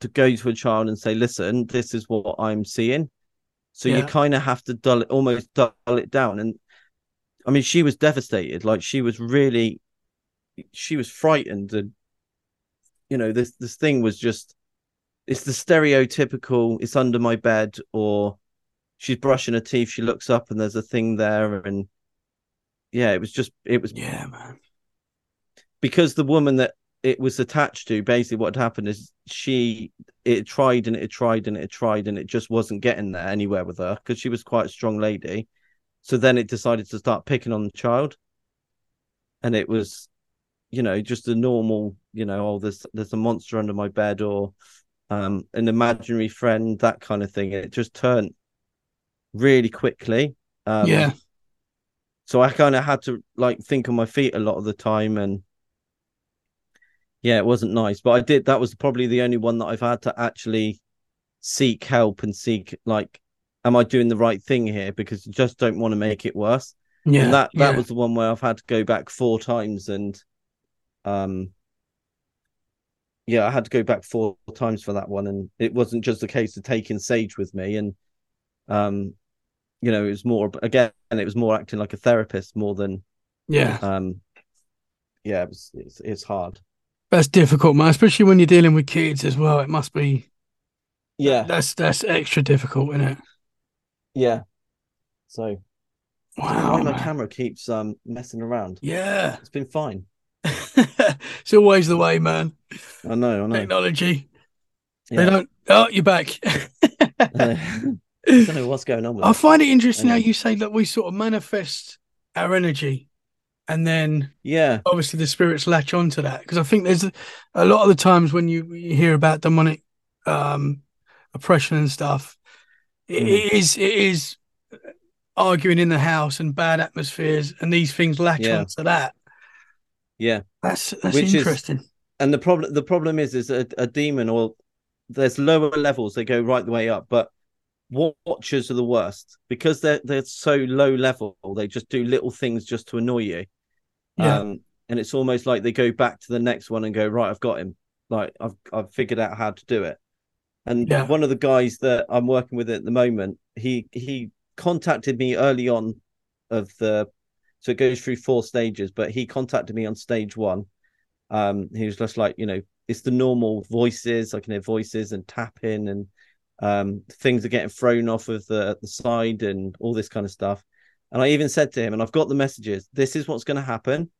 Speaker 7: to go to a child and say listen this is what i'm seeing so you kind of have to dull it almost dull it down and i mean she was devastated like she was really she was frightened and you know this this thing was just it's the stereotypical it's under my bed or she's brushing her teeth she looks up and there's a thing there and yeah it was just it was
Speaker 6: Yeah, man.
Speaker 7: because the woman that it was attached to basically what had happened is she it tried and it tried and it tried and it just wasn't getting there anywhere with her because she was quite a strong lady. So then it decided to start picking on the child. And it was you know just a normal you know oh there's there's a monster under my bed or um an imaginary friend that kind of thing. It just turned really quickly. Um
Speaker 6: yeah.
Speaker 7: so I kind of had to like think on my feet a lot of the time, and yeah, it wasn't nice. But I did. That was probably the only one that I've had to actually seek help and seek like, am I doing the right thing here? Because you just don't want to make it worse.
Speaker 6: Yeah.
Speaker 7: and that that
Speaker 6: yeah.
Speaker 7: was the one where I've had to go back four times and um, yeah, I had to go back four times for that one, and it wasn't just a case of taking Sage with me, and um, you know, it was more again, and it was more acting like a therapist more than
Speaker 6: yeah,
Speaker 7: um, yeah, it was, it's it's hard.
Speaker 6: That's difficult, man, especially when you're dealing with kids as well. It must be,
Speaker 7: yeah,
Speaker 6: that's that's extra difficult, isn't it?
Speaker 7: Yeah. So,
Speaker 6: wow,
Speaker 7: my camera keeps um messing around.
Speaker 6: Yeah,
Speaker 7: it's been fine.
Speaker 6: it's always the way, man.
Speaker 7: I know, I know.
Speaker 6: Technology. Yeah. They don't. Oh, you're back.
Speaker 7: I don't know what's going on with
Speaker 6: I find it interesting how you say that we sort of manifest our energy and then
Speaker 7: yeah.
Speaker 6: obviously the spirits latch onto that. Because i think there's a, a, lot of the times when you, you hear about demonic um oppression and stuff it, mm. it is it is arguing in the house and bad atmospheres and these things latch yeah. onto that.
Speaker 7: Yeah.
Speaker 6: That's that's Which interesting. Is,
Speaker 7: and the problem the problem is is a, a demon or there's lower levels they go right the way up but watchers are the worst. Because they're they're so low level they just do little things just to annoy you yeah. Um, and it's almost like they go back to the next one and go, right, I've got him. Like I've I've figured out how to do it. And yeah. one of the guys that I'm working with at the moment, he he contacted me early on of the so it goes through four stages, but he contacted me on stage one. Um, he was just like, you know, it's the normal voices. I can hear voices and tapping and um, things are getting thrown off of the the side and all this kind of stuff. And I even said to him, and I've got the messages. This is what's going to happen.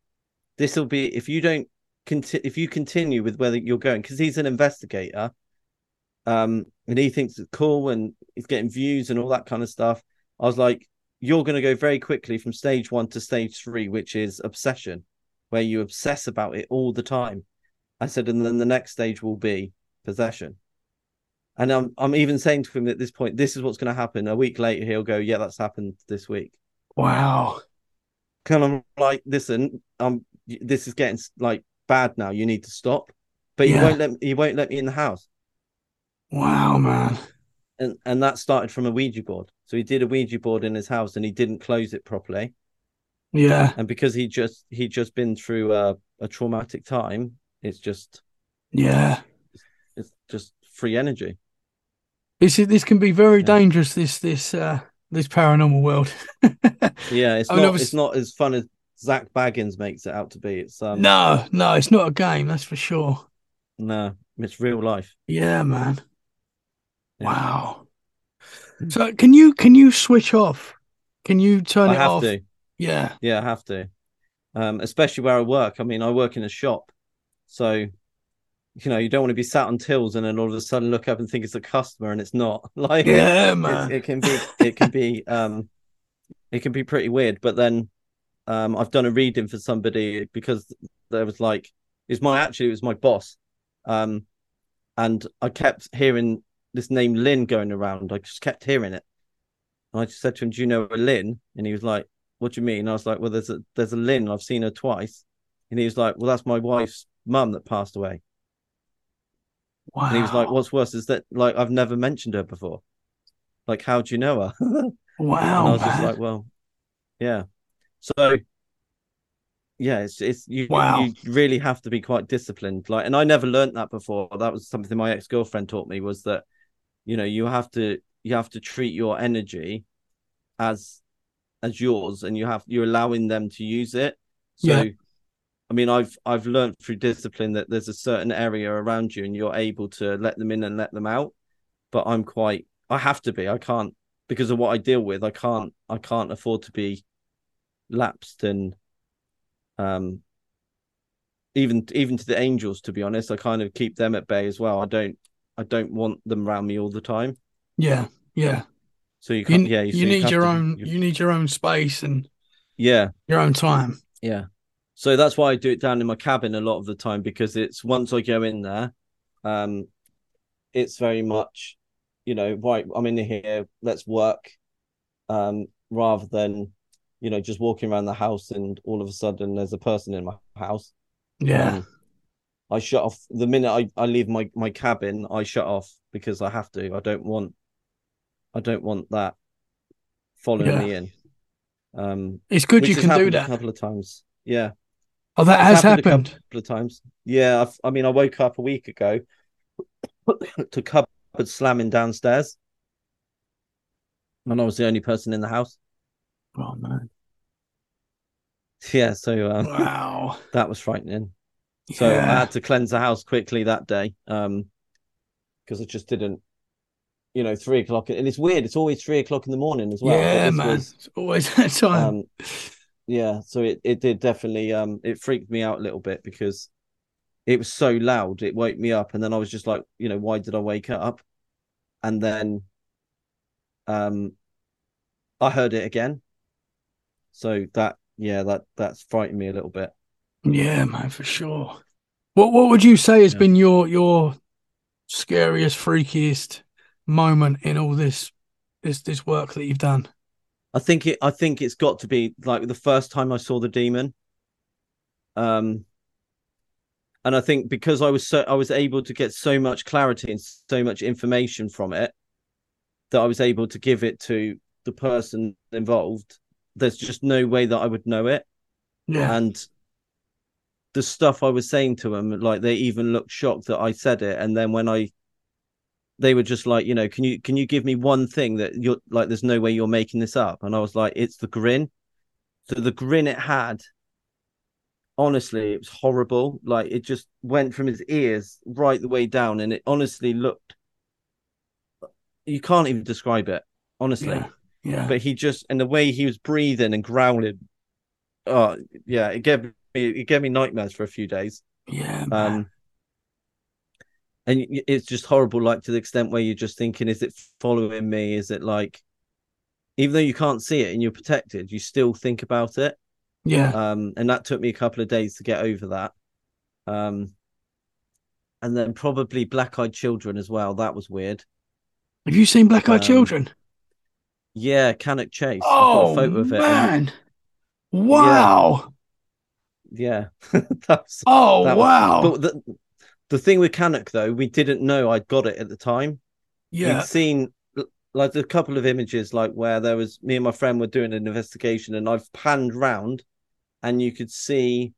Speaker 7: This will be if you don't continue, if you continue with where you're going, because he's an investigator, um, and he thinks it's cool and he's getting views and all that kind of stuff. I was like, you're going to go very quickly from stage one to stage three, which is obsession, where you obsess about it all the time. I said, and then the next stage will be possession. And I'm I'm even saying to him at this point, this is what's going to happen. A week later, he'll go, yeah, that's happened this week.
Speaker 6: Wow.
Speaker 7: Kind of like, listen, um, this is getting like bad now. You need to stop. But yeah. he won't let me, he won't let me in the house.
Speaker 6: Wow, man.
Speaker 7: And and that started from a Ouija board. So he did a Ouija board in his house and he didn't close it properly.
Speaker 6: Yeah.
Speaker 7: And because he just he just been through a, a traumatic time, it's just
Speaker 6: Yeah.
Speaker 7: It's, it's just free energy.
Speaker 6: This this can be very yeah. dangerous, this this uh this paranormal world.
Speaker 7: yeah, it's I mean, not it's not as fun as Zak Bagans makes it out to be. It's um
Speaker 6: No, no, it's not a game, that's for sure.
Speaker 7: No, it's real life.
Speaker 6: Yeah, man. Yeah. Wow. So can you can you switch off? Can you turn I it
Speaker 7: have
Speaker 6: off?
Speaker 7: To.
Speaker 6: Yeah.
Speaker 7: Yeah, I have to. Um, especially where I work. I mean, I work in a shop. So you know, you don't want to be sat on tills and then all of a sudden look up and think it's a customer and it's not. Like,
Speaker 6: yeah, man,
Speaker 7: it, it can be, it can be, um, it can be pretty weird. But then, um, I've done a reading for somebody because there was like, it's my actually it was my boss, um, and I kept hearing this name Lynn going around. I just kept hearing it. And I just said to him, "Do you know a Lynn?" And he was like, "What do you mean?" And I was like, "Well, there's a there's a Lynn. I've seen her twice." And he was like, "Well, that's my wife's mum that passed away."
Speaker 6: Wow.
Speaker 7: And he was like, "What's worse is that like I've never mentioned her before. Like, how do you know her?"
Speaker 6: wow.
Speaker 7: And I was man. just like, "Well, yeah." So, yeah, it's it's you. Wow. You really have to be quite disciplined. Like, and I never learned that before. That was something my ex girlfriend taught me was that, you know, you have to you have to treat your energy as as yours, and you have you're allowing them to use it. So. Yeah I mean, I've I've learned through discipline that there's a certain area around you, and you're able to let them in and let them out. But I'm quite, I have to be. I can't because of what I deal with. I can't, I can't afford to be lapsed and, um, even even to the angels. To be honest, I kind of keep them at bay as well. I don't, I don't want them around me all the time.
Speaker 6: Yeah, yeah.
Speaker 7: So you can't. You, yeah,
Speaker 6: you, you need your to, own. You need your own space and
Speaker 7: yeah,
Speaker 6: your own time.
Speaker 7: Yeah. So that's why I do it down in my cabin a lot of the time because it's once I go in there, um, it's very much, you know, right, I'm in here, let's work, um, rather than, you know, just walking around the house and all of a sudden there's a person in my house.
Speaker 6: Yeah. Um,
Speaker 7: I shut off the minute I, I leave my, my cabin, I shut off because I have to. I don't want I don't want that following yeah. me in. Um
Speaker 6: it's good you can do that
Speaker 7: a couple of times. Yeah.
Speaker 6: Oh, that has happened,
Speaker 7: happened. a couple of times. Yeah, I've, i mean, I woke up a week ago to cupboard slamming downstairs, and I was the only person in the house.
Speaker 6: Oh man.
Speaker 7: Yeah, so um,
Speaker 6: wow,
Speaker 7: that was frightening. So yeah. I had to cleanse the house quickly that day, um, because I just didn't, you know, three o'clock, and it's weird. It's always three o'clock in the morning as well.
Speaker 6: Yeah, man, was, it's always that time. Um,
Speaker 7: yeah, so it it did definitely um it freaked me out a little bit because it was so loud. It woke me up, and then I was just like, you know, why did I wake up? And then, um, I heard it again. So that yeah, that that's frightened me a little bit.
Speaker 6: Yeah, man, for sure. What what would you say has yeah. been your your scariest, freakiest moment in all this this this work that you've done?
Speaker 7: I think it I think it's got to be like the first time I saw the demon. Um and I think because I was so I was able to get so much clarity and so much information from it that I was able to give it to the person involved there's just no way that I would know it.
Speaker 6: Yeah.
Speaker 7: And the stuff I was saying to them, like they even looked shocked that I said it. And then when I they were just like, you know, can you can you give me one thing that you're like there's no way you're making this up? And I was like, it's the grin. So the grin it had, honestly, it was horrible. Like it just went from his ears right the way down, and it honestly looked you can't even describe it, honestly.
Speaker 6: Yeah. Yeah.
Speaker 7: But he just and the way he was breathing and growling, oh yeah, it gave me it gave me nightmares for a few days.
Speaker 6: Yeah.
Speaker 7: Man. Um and it's just horrible, like to the extent where you're just thinking, is it following me? Is it like even though you can't see it and you're protected, you still think about it.
Speaker 6: Yeah.
Speaker 7: Um, and that took me a couple of days to get over that. Um, and then probably Black Eyed Children as well. That was weird.
Speaker 6: Have you seen Black Eyed um, Children?
Speaker 7: Yeah, Cannock Chase.
Speaker 6: Oh, photo of it. man. Wow.
Speaker 7: Yeah. yeah.
Speaker 6: That's, oh, that wow.
Speaker 7: Was, but the, the thing with Cannock though, we didn't know I'd got it at the time.
Speaker 6: Yeah.
Speaker 7: We'd seen like a couple of images, like where there was me and my friend were doing an investigation, and I've panned round and you could see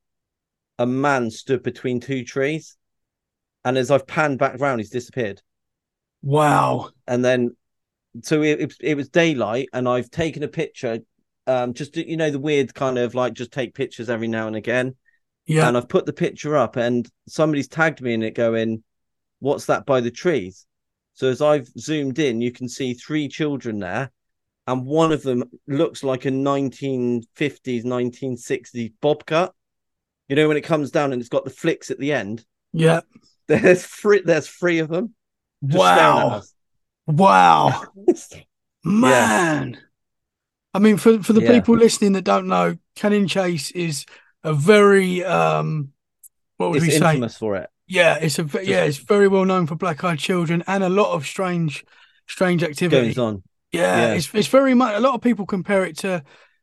Speaker 7: a man stood between two trees. And as I've panned back round, he's disappeared.
Speaker 6: Wow.
Speaker 7: And then so it, it was daylight, and I've taken a picture. Um, just you know the weird kind of like just take pictures every now and again.
Speaker 6: Yeah.
Speaker 7: And I've put the picture up, and somebody's tagged me in it, going, "What's that by the trees?" So as I've zoomed in, you can see three children there, and one of them looks like a 1950s, 1960s bob cut. You know when it comes down and it's got the flicks at the end.
Speaker 6: Yeah.
Speaker 7: There's three. There's three of them.
Speaker 6: wow. Wow. Man. Yeah. I mean, for, for the yeah. people listening that don't know, Cannock Chase is a very um what would
Speaker 7: it's
Speaker 6: we say?
Speaker 7: infamous for it.
Speaker 6: Yeah, it's a yeah, it's very well known for black eyed children and a lot of strange strange activity
Speaker 7: goes on.
Speaker 6: Yeah, yeah, it's it's very much a lot of people compare it to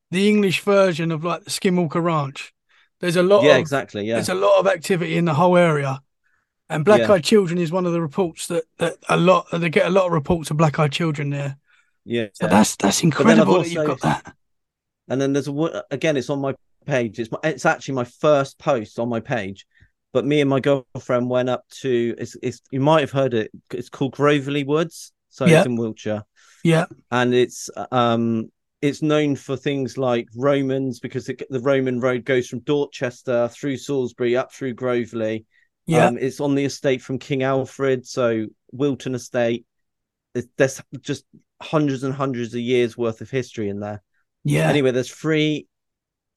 Speaker 6: the English version of like the Skinwalker Ranch. There's a lot
Speaker 7: yeah,
Speaker 6: of,
Speaker 7: exactly. Yeah.
Speaker 6: There's a lot of activity in the whole area. And Black Eyed Children is one of the reports that, that a lot they get a lot of reports of Black Eyed Children there.
Speaker 7: Yeah,
Speaker 6: so that's that's incredible also, that you've got that.
Speaker 7: And then there's a again, it's on my page. It's my, it's actually my first post on my page. But me and my girlfriend went up to it's, it's you might have heard it. It's called Grovely Woods, so it's in Wiltshire.
Speaker 6: Yeah,
Speaker 7: and it's um it's known for things like Romans because the, the Roman road goes from Dorchester through Salisbury up through Grovely
Speaker 6: yeah, um,
Speaker 7: it's on the estate from King Alfred, so Wilton Estate. There's just hundreds and hundreds of years worth of history in there.
Speaker 6: Yeah.
Speaker 7: Anyway, there's three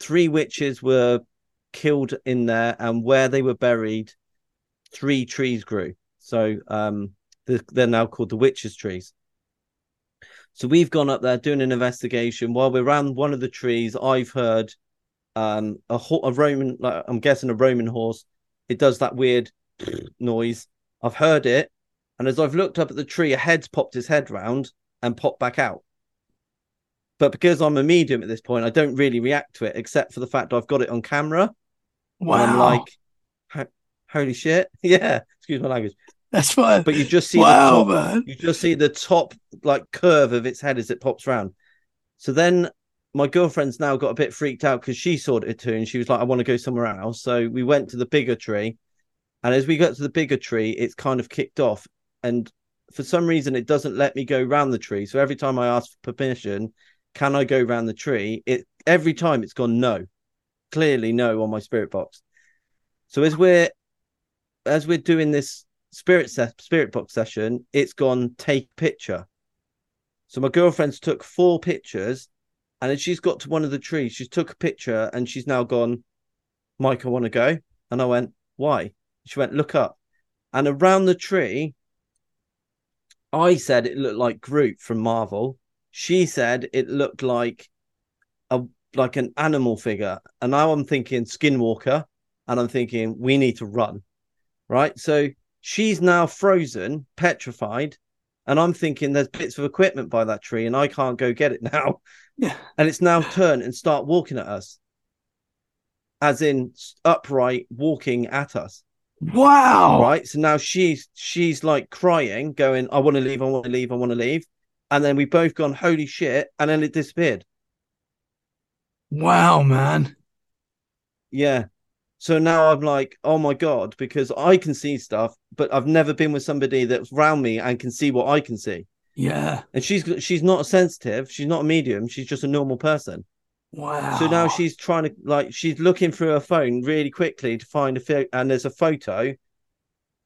Speaker 7: three witches were killed in there, and where they were buried, three trees grew. So um, they're now called the witches' trees. So we've gone up there doing an investigation. While we're around one of the trees, I've heard um, a, a Roman, like I'm guessing a Roman horse, it does that weird noise. I've heard it, and as I've looked up at the tree, a head's popped his head round and popped back out. But because I'm a medium at this point, I don't really react to it, except for the fact I've got it on camera.
Speaker 6: Wow!
Speaker 7: I'm like, holy shit! Yeah, excuse my language.
Speaker 6: That's fine.
Speaker 7: But you just see
Speaker 6: wow,
Speaker 7: the top,
Speaker 6: man.
Speaker 7: you just see the top like curve of its head as it pops round. So then my girlfriend's now got a bit freaked out because she saw it too, and she was like, "I want to go somewhere else." So we went to the bigger tree, and as we got to the bigger tree, it's kind of kicked off, and for some reason, it doesn't let me go round the tree. So every time I ask for permission, can I go round the tree? It every time it's gone no, clearly no on my spirit box. So as we're as we're doing this spirit se- spirit box session, it's gone take picture. So my girlfriend's took four pictures, and then she's got to one of the trees. She's took a picture, and she's now gone. Mike, I want to go, and I went, why? She went, look up, and around the tree. I said it looked like Groot from Marvel. She said it looked like a like an animal figure, and now I'm thinking Skinwalker, and I'm thinking we need to run, right? So she's now frozen, petrified, and I'm thinking there's bits of equipment by that tree, and I can't go get it now.
Speaker 6: Yeah.
Speaker 7: And it's now turn and start walking at us, as in upright walking at us.
Speaker 6: Wow.
Speaker 7: Right. So now she's she's like crying, going, I want to leave, I want to leave, I want to leave. And then we both gone, holy shit, and then it disappeared.
Speaker 6: Wow, man.
Speaker 7: Yeah. So now I'm like, oh my god, because I can see stuff, but I've never been with somebody that's around me and can see what I can see.
Speaker 6: Yeah.
Speaker 7: And she's she's not sensitive, she's not a medium, she's just a normal person.
Speaker 6: Wow.
Speaker 7: So now she's trying to like she's looking through her phone really quickly to find a and there's a photo.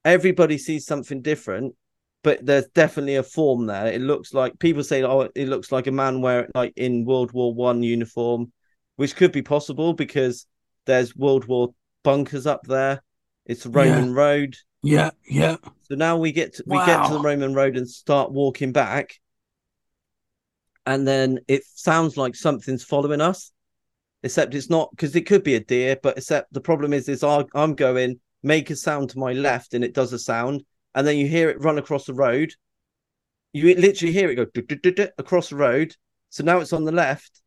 Speaker 7: Everybody sees something different, but there's definitely a form there. It looks like people say, "Oh, it looks like a man wearing like in World War One uniform," which could be possible because there's World War bunkers up there. It's Roman
Speaker 6: Yeah.
Speaker 7: road.
Speaker 6: Yeah, yeah.
Speaker 7: So now we get to, we get to the Roman road and start walking back, and then it sounds like something's following us, except it's not because it could be a deer. But except the problem is, is I'm going make a sound to my left, and it does a sound, and then you hear it run across the road. You literally hear it go across the road. So now it's on the left,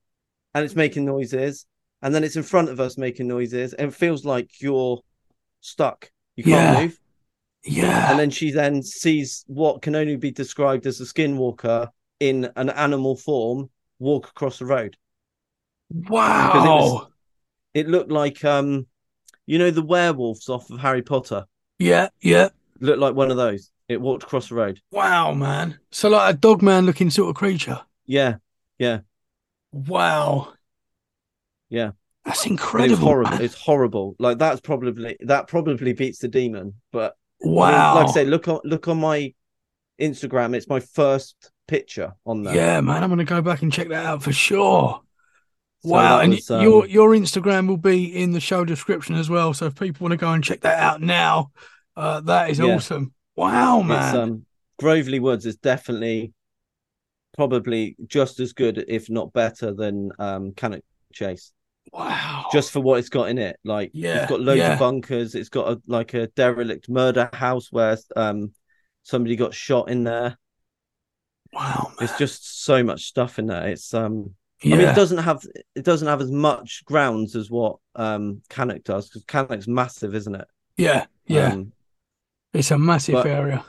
Speaker 7: and it's making noises, and then it's in front of us making noises, and it feels like you're stuck. You can't
Speaker 6: Yeah.
Speaker 7: move
Speaker 6: Yeah.
Speaker 7: and then she then sees what can only be described as a skinwalker in an animal form walk across the road.
Speaker 6: wow.
Speaker 7: It looked like um you know the werewolves off of Harry Potter.
Speaker 6: Yeah, yeah.
Speaker 7: Looked like one of those. It walked across the road.
Speaker 6: Wow, man. So like a dog man looking sort of creature.
Speaker 7: Yeah, Yeah.
Speaker 6: Wow.
Speaker 7: Yeah.
Speaker 6: That's incredible.
Speaker 7: it's horrible.
Speaker 6: man.
Speaker 7: It's horrible. Like that's probably that probably beats the demon. But I mean,
Speaker 6: Wow.
Speaker 7: like I say, look on look on my Instagram. It's my first picture on there.
Speaker 6: Yeah, man. I'm gonna go back and check that out for sure.
Speaker 7: So
Speaker 6: wow. And
Speaker 7: was, um,
Speaker 6: your your Instagram will be in the show description as well. So if people want to go and check that out now, uh, that is
Speaker 7: Yeah.
Speaker 6: awesome. Wow, man.
Speaker 7: um Grovely Woods is definitely probably just as good, if not better, than um Cannock Chase.
Speaker 6: wow.
Speaker 7: Just for what it's got in it. Like
Speaker 6: Yeah,
Speaker 7: it's got loads
Speaker 6: yeah.
Speaker 7: of bunkers, it's got a like a derelict murder house where um somebody got shot in there.
Speaker 6: wow, man.
Speaker 7: It's just so much stuff in there. It's um
Speaker 6: yeah.
Speaker 7: I mean it doesn't have it doesn't have as much grounds as what um Cannock does, because Cannock's massive, isn't it?
Speaker 6: yeah, yeah.
Speaker 7: Um,
Speaker 6: it's a massive
Speaker 7: but-
Speaker 6: area.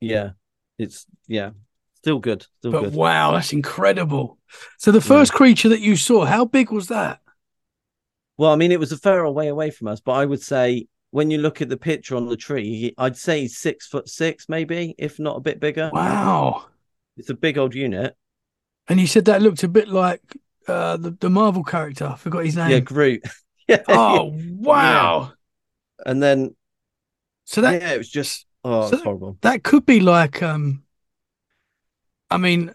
Speaker 7: yeah. It's yeah. Still good. Still
Speaker 6: But
Speaker 7: good.
Speaker 6: wow, that's incredible. So the first creature that you saw, how big was that?
Speaker 7: Well, I mean, it was a fair way away from us, but I would say when you look at the picture on the tree, I'd say six foot six, maybe, if not a bit bigger.
Speaker 6: Wow.
Speaker 7: It's a big old unit.
Speaker 6: And you said that looked a bit like uh, the the Marvel character. I forgot his name.
Speaker 7: Yeah, Groot. yeah.
Speaker 6: Oh wow!
Speaker 7: And then
Speaker 6: So that
Speaker 7: yeah, it was just oh,
Speaker 6: so
Speaker 7: horrible.
Speaker 6: that could be like um, I mean,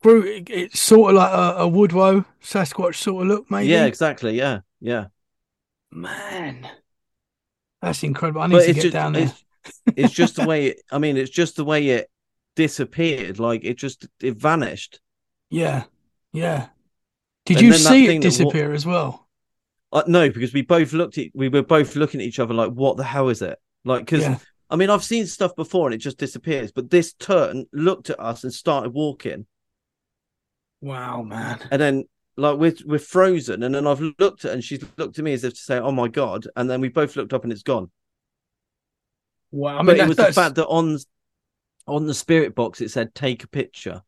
Speaker 6: Groot. It, it's sort of like a, a Woodrow Sasquatch sort of look, maybe.
Speaker 7: Yeah, exactly. Yeah, yeah.
Speaker 6: man, that's incredible. I need
Speaker 7: But
Speaker 6: to get
Speaker 7: just
Speaker 6: down there.
Speaker 7: it's, it's just the way. It, I mean, it's just the way it disappeared. Like it just it vanished.
Speaker 6: Yeah, yeah. Did
Speaker 7: And
Speaker 6: you see it
Speaker 7: thing that wa-
Speaker 6: disappear as well?
Speaker 7: Uh, no, because we both looked at we were both looking at each other like, what the hell is it? Like, because
Speaker 6: Yeah.
Speaker 7: I mean, I've seen stuff before and it just disappears, but this turn looked at us and started walking,
Speaker 6: Wow, man.
Speaker 7: and then like we're we're frozen, and then I've looked at and she's looked at me as if to say, "Oh my god," and then we both looked up and it's gone.
Speaker 6: Wow. I mean,
Speaker 7: but it was the fact that on on the spirit box it said take a picture, so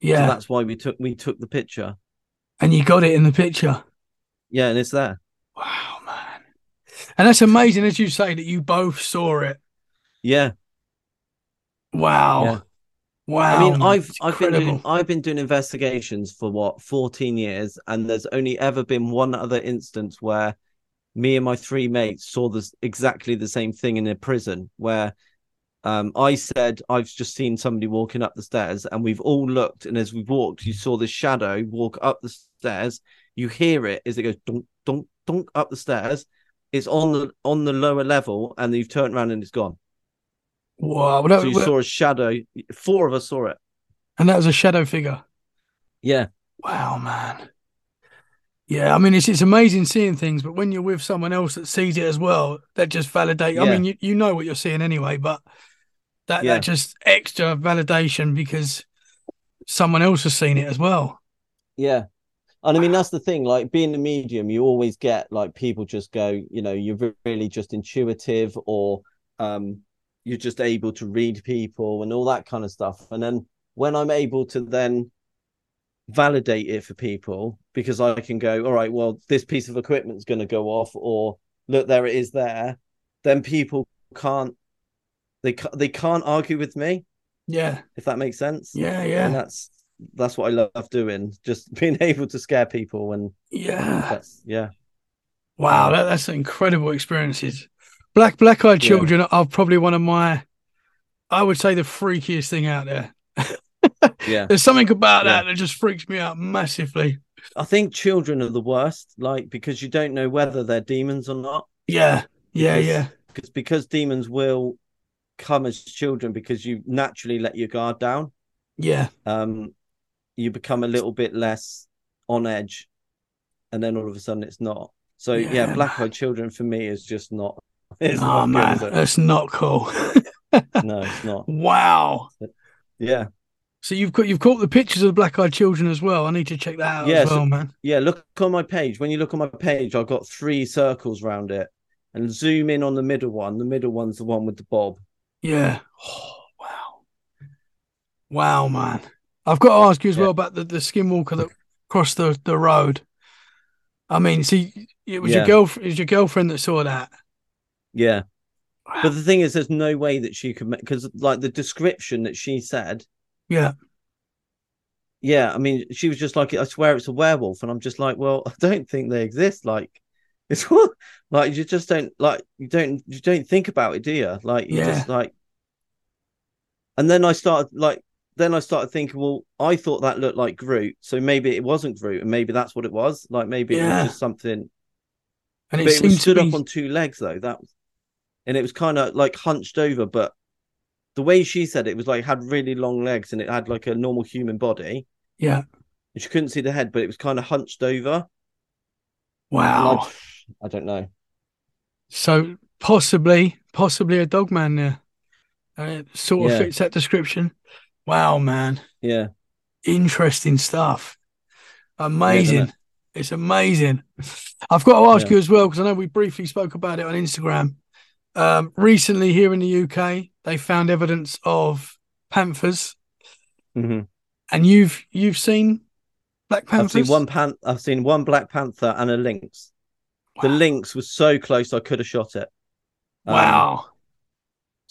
Speaker 6: yeah.
Speaker 7: that's why we took we took the picture.
Speaker 6: And you got it in the picture.
Speaker 7: Yeah, and it's there.
Speaker 6: Wow. And that's amazing, as you say, that you both saw it.
Speaker 7: Yeah.
Speaker 6: Wow.
Speaker 7: Yeah.
Speaker 6: Wow.
Speaker 7: I mean, I've I've been doing. I've been doing investigations for what 14 years, and there's only ever been one other instance where me and my three mates saw this exactly the same thing in a prison where um, I said I've just seen somebody walking up the stairs, and we've all looked, and as we've walked, you saw this shadow walk up the stairs. You hear it as it goes dunk dunk dunk up the stairs. It's on the on the lower level, and you've turned around and it's gone.
Speaker 6: Wow. Well,
Speaker 7: So you saw a shadow. Four of us saw it.
Speaker 6: and that was a shadow figure.
Speaker 7: Yeah,
Speaker 6: Wow, man. Yeah, I mean it's it's amazing seeing things, but when you're with someone else that sees it as well, that just validate. I mean, you, you know what you're seeing anyway, but that
Speaker 7: Yeah.
Speaker 6: that just extra validation because someone else has seen it as well.
Speaker 7: Yeah. And I mean, that's the thing, like being a medium, you always get like people just go, you know, you're really just intuitive or um, you're just able to read people and all that kind of stuff. And then when I'm able to then validate it for people, because I can go, all right, well, this piece of equipment's going to go off, or look, there it is there, then people can't, they, they can't argue with me,
Speaker 6: Yeah,
Speaker 7: if that makes sense.
Speaker 6: yeah, Yeah.
Speaker 7: And
Speaker 6: yeah,
Speaker 7: that's, that's what I love doing, just being able to scare people and
Speaker 6: yeah.
Speaker 7: yeah
Speaker 6: Wow, that, that's incredible experiences. Black black eyed
Speaker 7: Yeah.
Speaker 6: children are probably one of my, I would say, the freakiest thing out there.
Speaker 7: yeah
Speaker 6: There's something about
Speaker 7: Yeah.
Speaker 6: that that just freaks me out massively.
Speaker 7: i think children are the worst like because you don't know whether they're demons or not
Speaker 6: Yeah, yeah,
Speaker 7: Because-
Speaker 6: yeah,
Speaker 7: because because demons will come as children because you naturally let your guard down
Speaker 6: yeah.
Speaker 7: um you become a little bit less on edge and then all of a sudden it's not so yeah,
Speaker 6: Yeah,
Speaker 7: black eyed children for me is just not it's
Speaker 6: oh
Speaker 7: not
Speaker 6: man,
Speaker 7: good,
Speaker 6: that's not cool.
Speaker 7: no it's not
Speaker 6: wow.
Speaker 7: yeah
Speaker 6: So you've got you've caught the pictures of the black eyed children as well. I need to check that out
Speaker 7: Yeah,
Speaker 6: as
Speaker 7: so-
Speaker 6: man.
Speaker 7: Yeah, look on my page. When you look on my page, I've got three circles around it. And zoom in on the middle one. The middle one's the one with the bob.
Speaker 6: Yeah. Oh, wow. Wow, man. I've got to ask you as
Speaker 7: Yeah.
Speaker 6: well about the, the skinwalker that crossed the, the road. I mean, see, it was your girlfriend. It was your girlfriend that saw that.
Speaker 7: Yeah. But the thing is, there's no way that she could make because, like, the description that she said,
Speaker 6: Yeah,
Speaker 7: yeah, I mean, she was just like, I swear it's a werewolf. And I'm just like, well, I don't think they exist. Like, it's what, like, you just don't, like, you don't, you don't think about it, do you? Like, you
Speaker 6: Yeah.
Speaker 7: just like, and then I started, like, then I started thinking, well, I thought that looked like Groot. So maybe it wasn't Groot. And maybe that's what it was. Like, maybe it was just something
Speaker 6: and
Speaker 7: but
Speaker 6: it
Speaker 7: was stood
Speaker 6: be.
Speaker 7: up on two legs though. That was, and it was kind of like hunched over, but the way she said it was like had really long legs and it had like a normal human body.
Speaker 6: Yeah.
Speaker 7: And she couldn't see the head, but it was kind of hunched over.
Speaker 6: Wow.
Speaker 7: I, I don't know.
Speaker 6: So possibly, possibly a dog man there. Uh, it sort of
Speaker 7: Yeah.
Speaker 6: fits that description. Wow, man.
Speaker 7: Yeah,
Speaker 6: Interesting stuff. Amazing.
Speaker 7: isn't
Speaker 6: it's amazing. I've got to ask
Speaker 7: Yeah.
Speaker 6: you as well, because I know we briefly spoke about it on Instagram. Um, recently, here in the UK, they found evidence of panthers,
Speaker 7: hmm
Speaker 6: and you've you've seen black panthers?
Speaker 7: I've seen one pan. I've seen one black panther and a lynx. The lynx was so close I could have shot it. Um,
Speaker 6: Wow.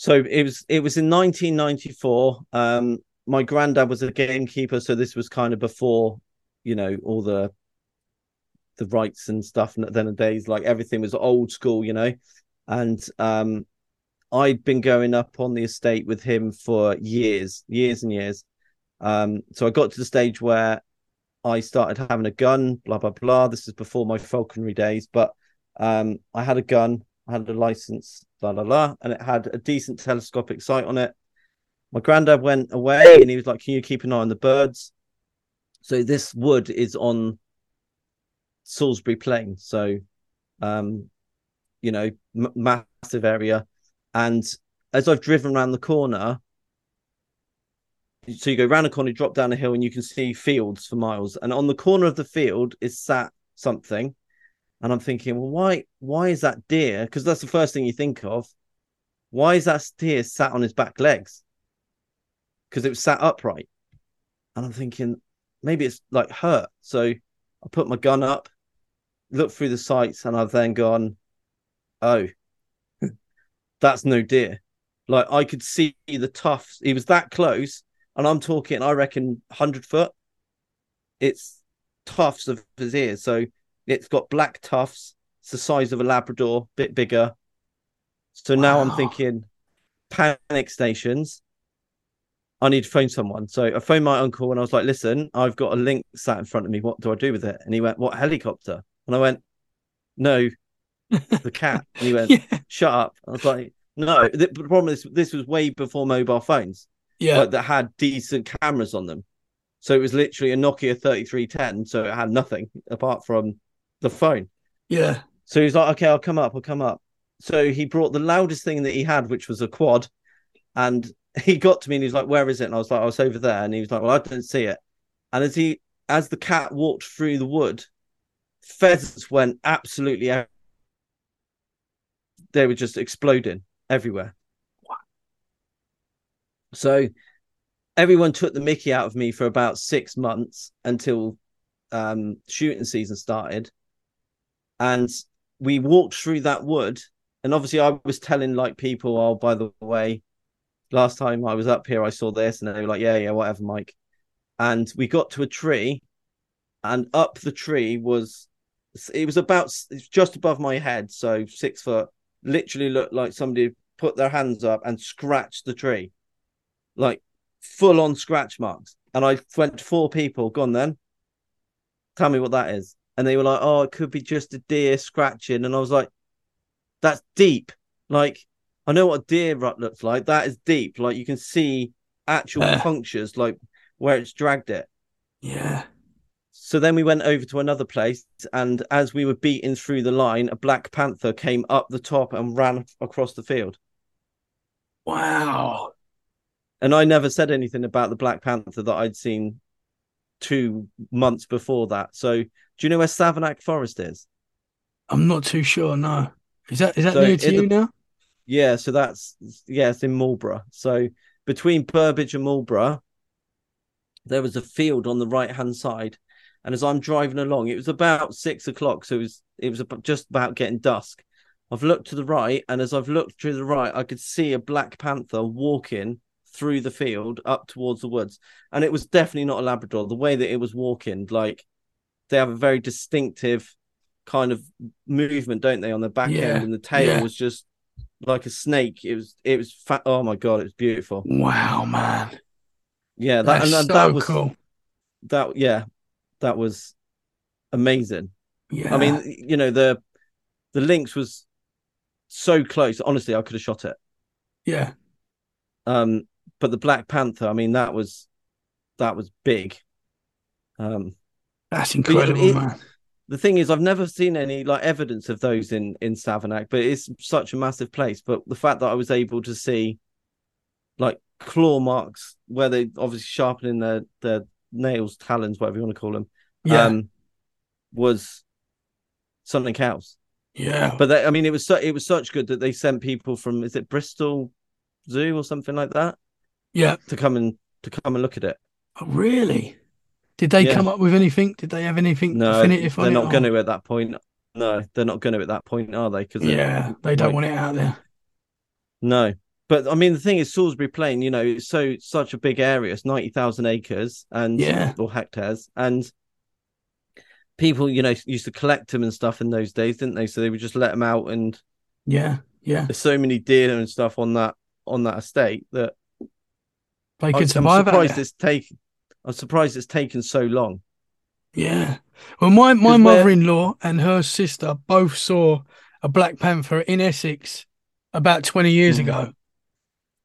Speaker 7: So it was it was in 1994. Um, my granddad was a gamekeeper, so this was kind of before, you know, all the the rights and stuff. And then the days like everything was old school, you know. And um, I'd been going up on the estate with him for years, years and years. Um, so I got to the stage where I started having a gun, blah blah blah. This is before my falconry days, but um, I had a gun, I had a license, blah blah blah, and it had a decent telescopic sight on it. My granddad went away, and he was like, "Can you keep an eye on the birds?" So this wood is on Salisbury Plain, so um, you know, m- massive area. And as I've driven around the corner, so you go round a corner, you drop down a hill, and you can see fields for miles. And on the corner of the field is sat something, and I'm thinking, well, why why is that deer? Because that's the first thing you think of. Why is that deer sat on his back legs? Because it was sat upright, and I'm thinking maybe it's like hurt. So I put my gun up, looked through the sights, and I've then gone, oh, that's no deer. Like I could see the tufts. He was that close, and I'm talking, I reckon, hundred foot. It's tufts of his ears, so it's got black tufts. It's the size of a Labrador, bit bigger. So wow. now I'm thinking, panic stations. I need to phone someone. So I phoned my uncle and I was like, listen, I've got a lynx sat in front of me. What do I do with it? And he went, What helicopter? And I went, No, the cat. And he went, yeah. Shut up. I was like, No, the problem is this was way before mobile phones.
Speaker 6: Yeah.
Speaker 7: Like, that had decent cameras on them. So it was literally a Nokia 3310. So it had nothing apart from the phone.
Speaker 6: Yeah.
Speaker 7: So he's like, Okay, I'll come up, I'll come up. So he brought the loudest thing that he had, which was a quad. And he got to me and he's like, Where is it? And I was like, I was over there. And he was like, Well, I didn't see it. And as he as the cat walked through the wood, pheasants went absolutely out. They were just exploding everywhere. So everyone took the mickey out of me for about six months until um, shooting season started. And we walked through that wood. And obviously, I was telling like people, oh, by the way, last time I was up here, I saw this, and they were like, "Yeah, yeah, whatever, Mike." And we got to a tree, and up the tree was it was about just above my head, so six foot. Literally looked like somebody put their hands up and scratched the tree, like full on scratch marks. And I went to four people. Gone then. Tell me what that is. And they were like, "Oh, it could be just a deer scratching." And I was like, "That's deep." Like I know what a deer rut looks like. That is deep. Like you can see actual uh, punctures, like where it's dragged it.
Speaker 6: Yeah.
Speaker 7: So then we went over to another place, and as we were beating through the line, a black panther came up the top and ran across the field.
Speaker 6: Wow.
Speaker 7: And I never said anything about the black panther that I'd seen two months before that. So, do you know where Savernake Forest is?
Speaker 6: I'm not too sure. No. Is that is that so near to you the, now?
Speaker 7: Yeah, so that's yeah, it's in Marlborough. So between Burbage and Marlborough, there was a field on the right hand side, and as I'm driving along, it was about six o'clock, so it was it was just about getting dusk. I've looked to the right, and as I've looked to the right, I could see a black panther walking through the field up towards the woods, and it was definitely not a Labrador. The way that it was walking, like they have a very distinctive kind of movement, don't they, on the back yeah. end, and the tail yeah. was just like a snake. It was it was fat. Oh my god, it was beautiful.
Speaker 6: Wow, man.
Speaker 7: Yeah, that and, and so that was cool. That yeah, that was amazing. Yeah. I mean, you know, the the lynx was so close. Honestly, I could have shot it.
Speaker 6: Yeah.
Speaker 7: Um, but the Black Panther, I mean, that was that was big. Um,
Speaker 6: that's incredible, it, man
Speaker 7: the thing is, I've never seen any like evidence of those in in Savernake, but it's such a massive place. But the fact that I was able to see like claw marks where they obviously sharpening their their nails, talons, whatever you want to call them, yeah. um, was something else.
Speaker 6: Yeah,
Speaker 7: but they, I mean, it was so, it was such good that they sent people from is it Bristol Zoo or something like that?
Speaker 6: Yeah,
Speaker 7: to come and to come and look at it.
Speaker 6: Oh, really? Did they yeah. come up with anything? Did they have anything definitive?
Speaker 7: no,
Speaker 6: definitive?
Speaker 7: They're not going to at that point. No, they're not going to at that point, are they?
Speaker 6: Because yeah, they don't like, want it out there.
Speaker 7: No, but I mean, the thing is, Salisbury Plain, you know, it's so such a big area. It's ninety thousand acres and
Speaker 6: yeah,
Speaker 7: or hectares, and people, you know, used to collect them and stuff in those days, didn't they? So they would just let them out, and
Speaker 6: yeah, yeah.
Speaker 7: There's so many deer and stuff on that on that estate that
Speaker 6: they could survive.
Speaker 7: I'm surprised it's taken. I'm surprised it's taken so long.
Speaker 6: Yeah. Well, my, my mother in law and her sister both saw a Black Panther in Essex about 20 years mm. ago.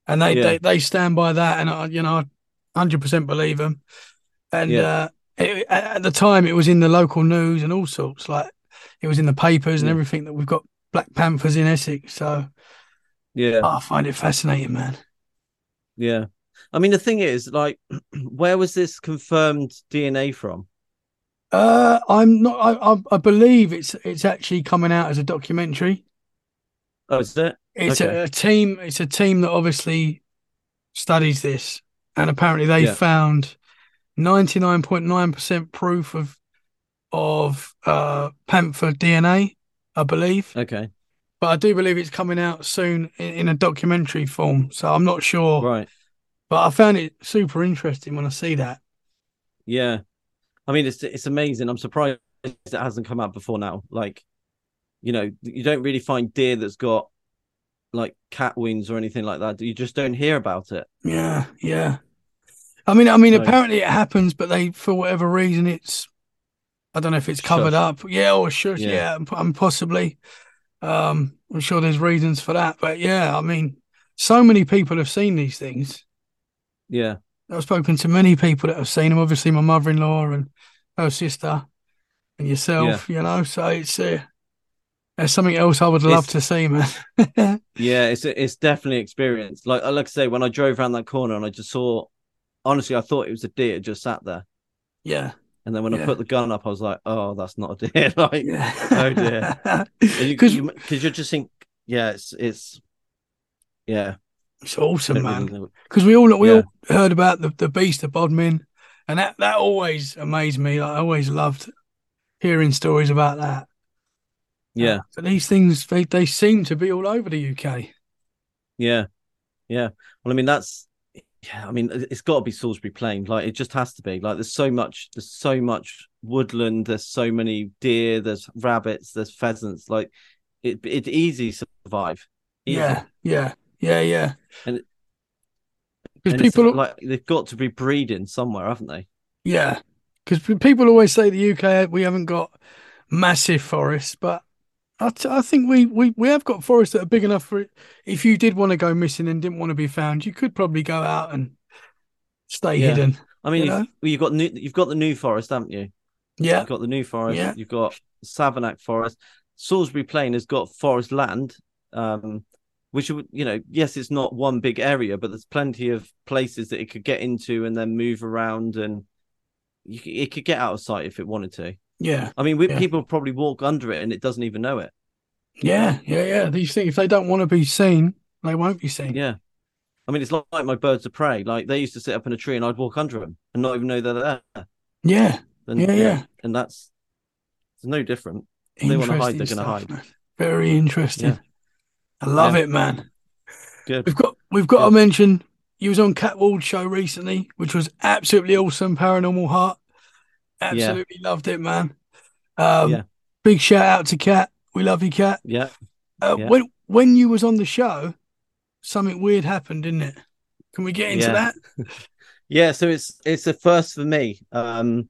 Speaker 6: And they, yeah. they, they stand by that. And, I, you know, I 100% believe them. And yeah. uh, it, at the time, it was in the local news and all sorts. Like, it was in the papers and everything that we've got Black Panthers in Essex. So,
Speaker 7: yeah.
Speaker 6: I find it fascinating, man.
Speaker 7: Yeah. I mean, the thing is, like, where was this confirmed DNA from?
Speaker 6: Uh, I'm not. I, I, I believe it's it's actually coming out as a documentary.
Speaker 7: Oh, is it?
Speaker 6: It's okay. a, a, team. It's a team that obviously studies this, and apparently they yeah. found ninety nine point nine percent proof of of uh, panther DNA, I believe.
Speaker 7: Okay.
Speaker 6: But I do believe it's coming out soon in, in a documentary form. So I'm not sure.
Speaker 7: Right.
Speaker 6: But I found it super interesting when I see that.
Speaker 7: Yeah. I mean, it's it's amazing. I'm surprised it hasn't come out before now. Like, you know, you don't really find deer that's got like cat wings or anything like that. You just don't hear about it.
Speaker 6: Yeah, yeah. I mean, I mean, so, apparently it happens, but they, for whatever reason, it's I don't know if it's covered shush. up. Yeah, or shush. Yeah, yeah and possibly. Um, I'm sure there's reasons for that, but yeah, I mean, so many people have seen these things.
Speaker 7: Yeah,
Speaker 6: I've spoken to many people that have seen him. Obviously, my mother-in-law and her sister, and yourself. Yeah. You know, so it's uh, there's something else I would love it's, to see, man.
Speaker 7: yeah, it's it's definitely experience. Like like I say, when I drove around that corner and I just saw, honestly, I thought it was a deer just sat there.
Speaker 6: Yeah.
Speaker 7: And then when yeah. I put the gun up, I was like, "Oh, that's not a deer!" like, yeah. oh dear, because you, you, you just think, yeah, it's it's, yeah,
Speaker 6: it's awesome, man. Because we all we yeah. all heard about the, the beast of Bodmin, and that that always amazed me. Like, I always loved hearing stories about that.
Speaker 7: Yeah.
Speaker 6: Uh, these things they, they seem to be all over the UK.
Speaker 7: Yeah. Yeah. Well, I mean that's yeah, I mean it's got to be Salisbury Plain. Like it just has to be. Like there's so much there's so much woodland, there's so many deer, there's rabbits, there's pheasants. Like it it's easy to survive.
Speaker 6: Easy. Yeah, yeah, yeah, yeah.
Speaker 7: And because people like they've got to be breeding somewhere, haven't they?
Speaker 6: Yeah, because people always say the UK we haven't got massive forests, but I, t- I think we, we, we have got forests that are big enough for it. If you did want to go missing and didn't want to be found, you could probably go out and stay yeah. hidden.
Speaker 7: I mean, you have you've got new, you've got the New Forest, haven't you?
Speaker 6: Yeah,
Speaker 7: you've got the New Forest. Yeah. You've got Savernake Forest. Salisbury Plain has got forest land, um, which you know, yes, it's not one big area, but there's plenty of places that it could get into and then move around, and you, it could get out of sight if it wanted to.
Speaker 6: Yeah.
Speaker 7: I mean, we,
Speaker 6: yeah.
Speaker 7: people probably walk under it and it doesn't even know it.
Speaker 6: Yeah, yeah, yeah. These things, if they don't want to be seen, they won't be seen.
Speaker 7: Yeah. I mean, it's like my birds of prey. Like they used to sit up in a tree and I'd walk under them and not even know they're there.
Speaker 6: Yeah. And, yeah, yeah.
Speaker 7: And that's it's no different. They want to hide, they're going to hide.
Speaker 6: Man. Very interesting. Yeah. I love yeah. it, man.
Speaker 7: Good.
Speaker 6: We've got we've got Good. to mention you was on Cat Ward show recently, which was absolutely awesome. Paranormal Heart. Absolutely yeah. loved it, man. Um, yeah. Big shout out to Cat. We love you, Cat.
Speaker 7: Yeah.
Speaker 6: Uh, yeah. When when you was on the show, something weird happened, didn't it? Can we get into that?
Speaker 7: yeah. So it's it's a first for me. Um,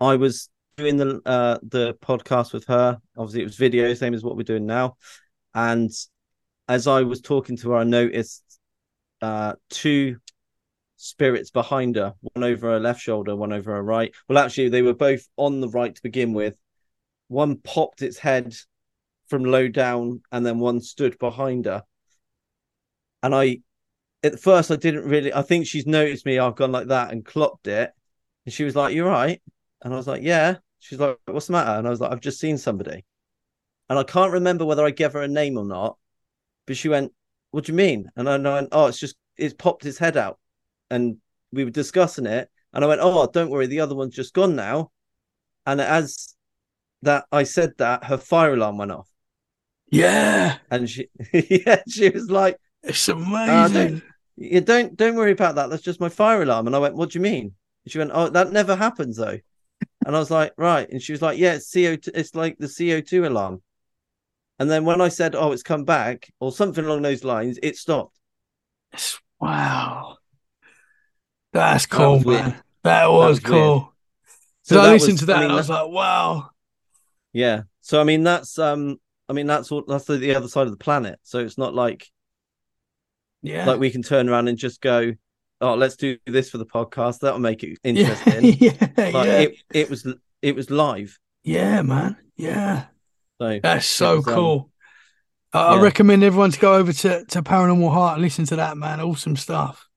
Speaker 7: I was doing the uh the podcast with her. Obviously, it was video, same as what we're doing now. And as I was talking to her, I noticed uh two spirits behind her, one over her left shoulder, one over her right. Well, actually, they were both on the right to begin with. One popped its head from low down, and then one stood behind her. And I, at first, I didn't really. I think she's noticed me. I've gone like that and clocked it, and she was like, "You're right," and I was like, "Yeah." She's like, "What's the matter?" And I was like, "I've just seen somebody," and I can't remember whether I gave her a name or not. But she went, "What do you mean?" And I went, "Oh, it's just it's popped its head out." and we were discussing it, and I went, "Oh, don't worry, the other one's just gone now." And as that I said that, her fire alarm went off.
Speaker 6: Yeah,
Speaker 7: and she, yeah, she was like,
Speaker 6: "It's uh, amazing."
Speaker 7: you don't don't worry about that. That's just my fire alarm. And I went, "What do you mean?" And she went, "Oh, that never happens though." and I was like, "Right." And she was like, "Yeah, it's CO2, It's like the CO two alarm." And then when I said, "Oh, it's come back," or something along those lines, it stopped.
Speaker 6: Wow. That's cool, that man. Weird. That was, that was cool. So I listened was, to that I mean, and I was like, wow.
Speaker 7: Yeah. So I mean that's um I mean that's what that's the, the other side of the planet. So it's not like
Speaker 6: yeah,
Speaker 7: like we can turn around and just go, oh, let's do this for the podcast. That'll make it interesting.
Speaker 6: yeah, yeah.
Speaker 7: It it was it was live.
Speaker 6: Yeah, man. Yeah.
Speaker 7: So
Speaker 6: that's so um, cool. Um, I, yeah. Recommend everyone to go over to, to Paranormal Heart and listen to that, man. Awesome stuff.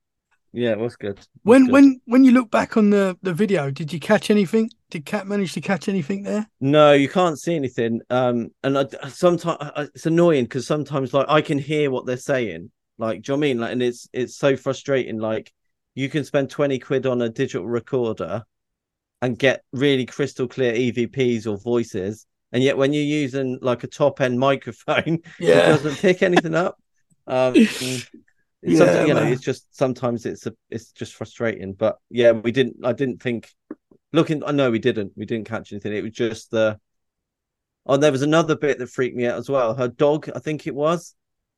Speaker 7: Yeah, it was good. It was
Speaker 6: when
Speaker 7: good.
Speaker 6: when when you look back on the the video, did you catch anything? Did Cat manage to catch anything there?
Speaker 7: No, you can't see anything. Um, and I, sometimes it's annoying because sometimes like I can hear what they're saying. Like, do you know I mean? Like, and it's it's so frustrating. Like, you can spend twenty quid on a digital recorder, and get really crystal clear EVPs or voices. And yet, when you're using like a top end microphone,
Speaker 6: Yeah.
Speaker 7: it doesn't pick anything up. Um, it's
Speaker 6: Yeah,
Speaker 7: you know,
Speaker 6: man.
Speaker 7: it's just sometimes it's a, it's just frustrating. But yeah, we didn't. I didn't think. Looking, I know we didn't. We didn't catch anything. It was just the. Oh, there was another bit that freaked me out as well. Her dog, I think it was,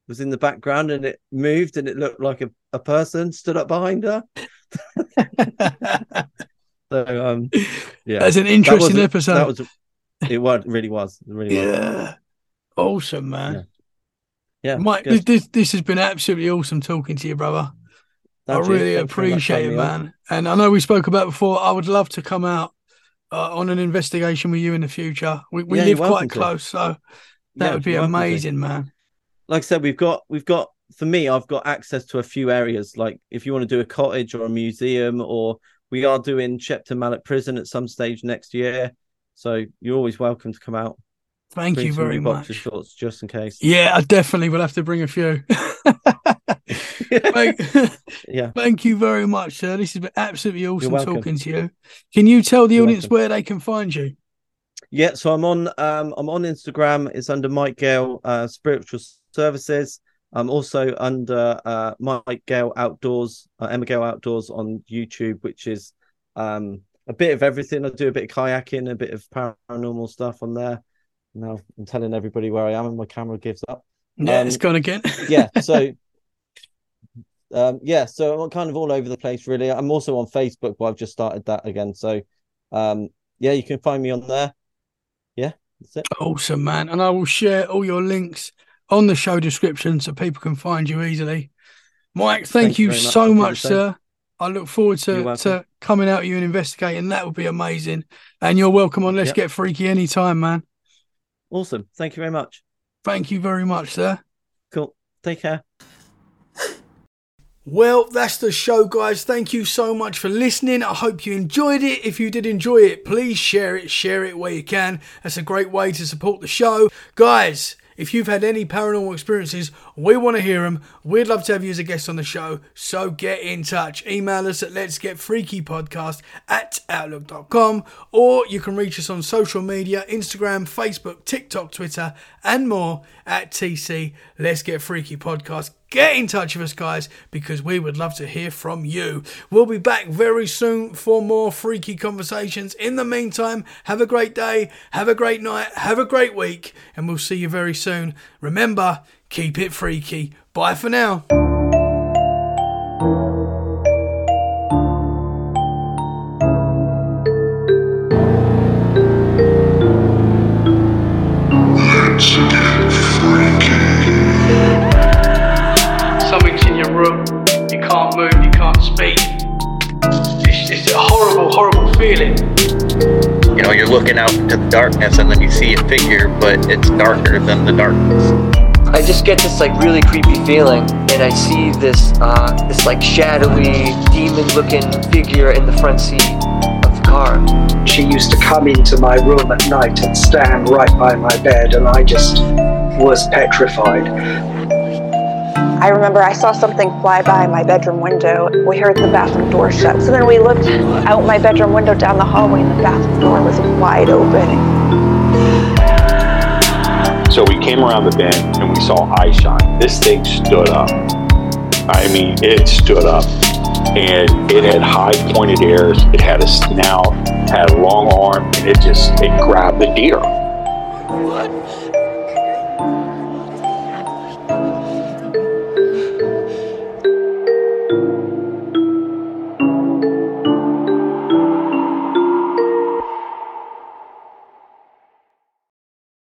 Speaker 7: was in the background and it moved and it looked like a, a person stood up behind her. So um, yeah,
Speaker 6: That's an interesting
Speaker 7: a-
Speaker 6: episode.
Speaker 7: That was, it was really was, it really was.
Speaker 6: yeah. Awesome, man.
Speaker 7: Yeah. Yeah,
Speaker 6: Mike, this, this this has been absolutely awesome talking to you, brother.
Speaker 7: Thank
Speaker 6: I really
Speaker 7: Thank you very much for
Speaker 6: appreciate it,
Speaker 7: on.
Speaker 6: man. And I know we spoke about before. I would love to come out uh, on an investigation with you in the future. We we
Speaker 7: Yeah,
Speaker 6: live quite
Speaker 7: welcome to.
Speaker 6: close, so that
Speaker 7: Yeah,
Speaker 6: would be
Speaker 7: you're welcome to.
Speaker 6: amazing, man.
Speaker 7: Like I said, we've got we've got for me, I've got access to a few areas. Like if you want to do a cottage or a museum, or we are doing Shepton Mallet Prison at some stage next year. So you're always welcome to come out.
Speaker 6: Thank you very much.
Speaker 7: shorts just in case.
Speaker 6: Yeah, I definitely will have to bring a few. thank,
Speaker 7: yeah.
Speaker 6: thank you very much, sir. This has been absolutely awesome talking to you. Can you tell the
Speaker 7: You're
Speaker 6: audience
Speaker 7: welcome.
Speaker 6: where they can find you?
Speaker 7: Yeah, so I'm on um I'm on Instagram. It's under Mike Gale uh Spiritual Services. I'm also under uh Mike Gale Outdoors, uh, Emma Gale Outdoors on YouTube, which is um a bit of everything. I do a bit of kayaking, a bit of paranormal stuff on there. Now I'm telling everybody where I am, and my camera gives up.
Speaker 6: Yeah,
Speaker 7: Um,
Speaker 6: it's gone again.
Speaker 7: yeah so um yeah so i'm kind of all over the place really i'm also on facebook but i've just started that again so um yeah you can find me on there yeah that's it
Speaker 6: Awesome, man. And I will share all your links on the show description so people can find you easily. Mike, thank,
Speaker 7: Thank you
Speaker 6: you
Speaker 7: much.
Speaker 6: so
Speaker 7: I'll do the
Speaker 6: much, sir. I look forward to, to coming out you and investigating. That would be amazing. And you're welcome on Let's
Speaker 7: Yep.
Speaker 6: Get Freaky anytime, man.
Speaker 7: awesome thank you very much
Speaker 6: Thank you very much, sir.
Speaker 7: cool take care
Speaker 6: Well, that's the show, guys. Thank you so much for listening. I hope you enjoyed it. If you did enjoy it, please share it. Share it where you can. That's a great way to support the show. Guys, if you've had any paranormal experiences, we want to hear them. We'd love to have you as a guest on the show. So get in touch. Email us at let's get freaky podcast at outlook.com or you can reach us on social media Instagram, Facebook, TikTok, Twitter, and more at TC Let's Get Freaky Podcast. Get in touch with us, guys, because we would love to hear from you. We'll be back very soon for more freaky conversations. In the meantime, have a great day, have a great night, have a great week, and we'll see you very soon. Remember, keep it freaky. Bye for now. Something's in your room. You can't move, you can't speak. It's, it's a horrible, horrible feeling.
Speaker 1: You know, you're looking out into the darkness and then you see a figure, but it's darker than the darkness.
Speaker 2: I just get this like really creepy feeling, and I see this uh, this like shadowy demon-looking figure in the front seat of the car.
Speaker 3: She used to come into my room at night and stand right by my bed, and I just was petrified.
Speaker 4: I remember I saw something fly by my bedroom window. We heard the bathroom door shut. So then we looked out my bedroom window down the hallway, and the bathroom door was wide open.
Speaker 5: So we came around the bend and we saw eye shine. This thing stood up. I mean, it stood up. And it had high pointed ears. It had a snout, had a long arm, and it just it grabbed the deer.
Speaker 6: What?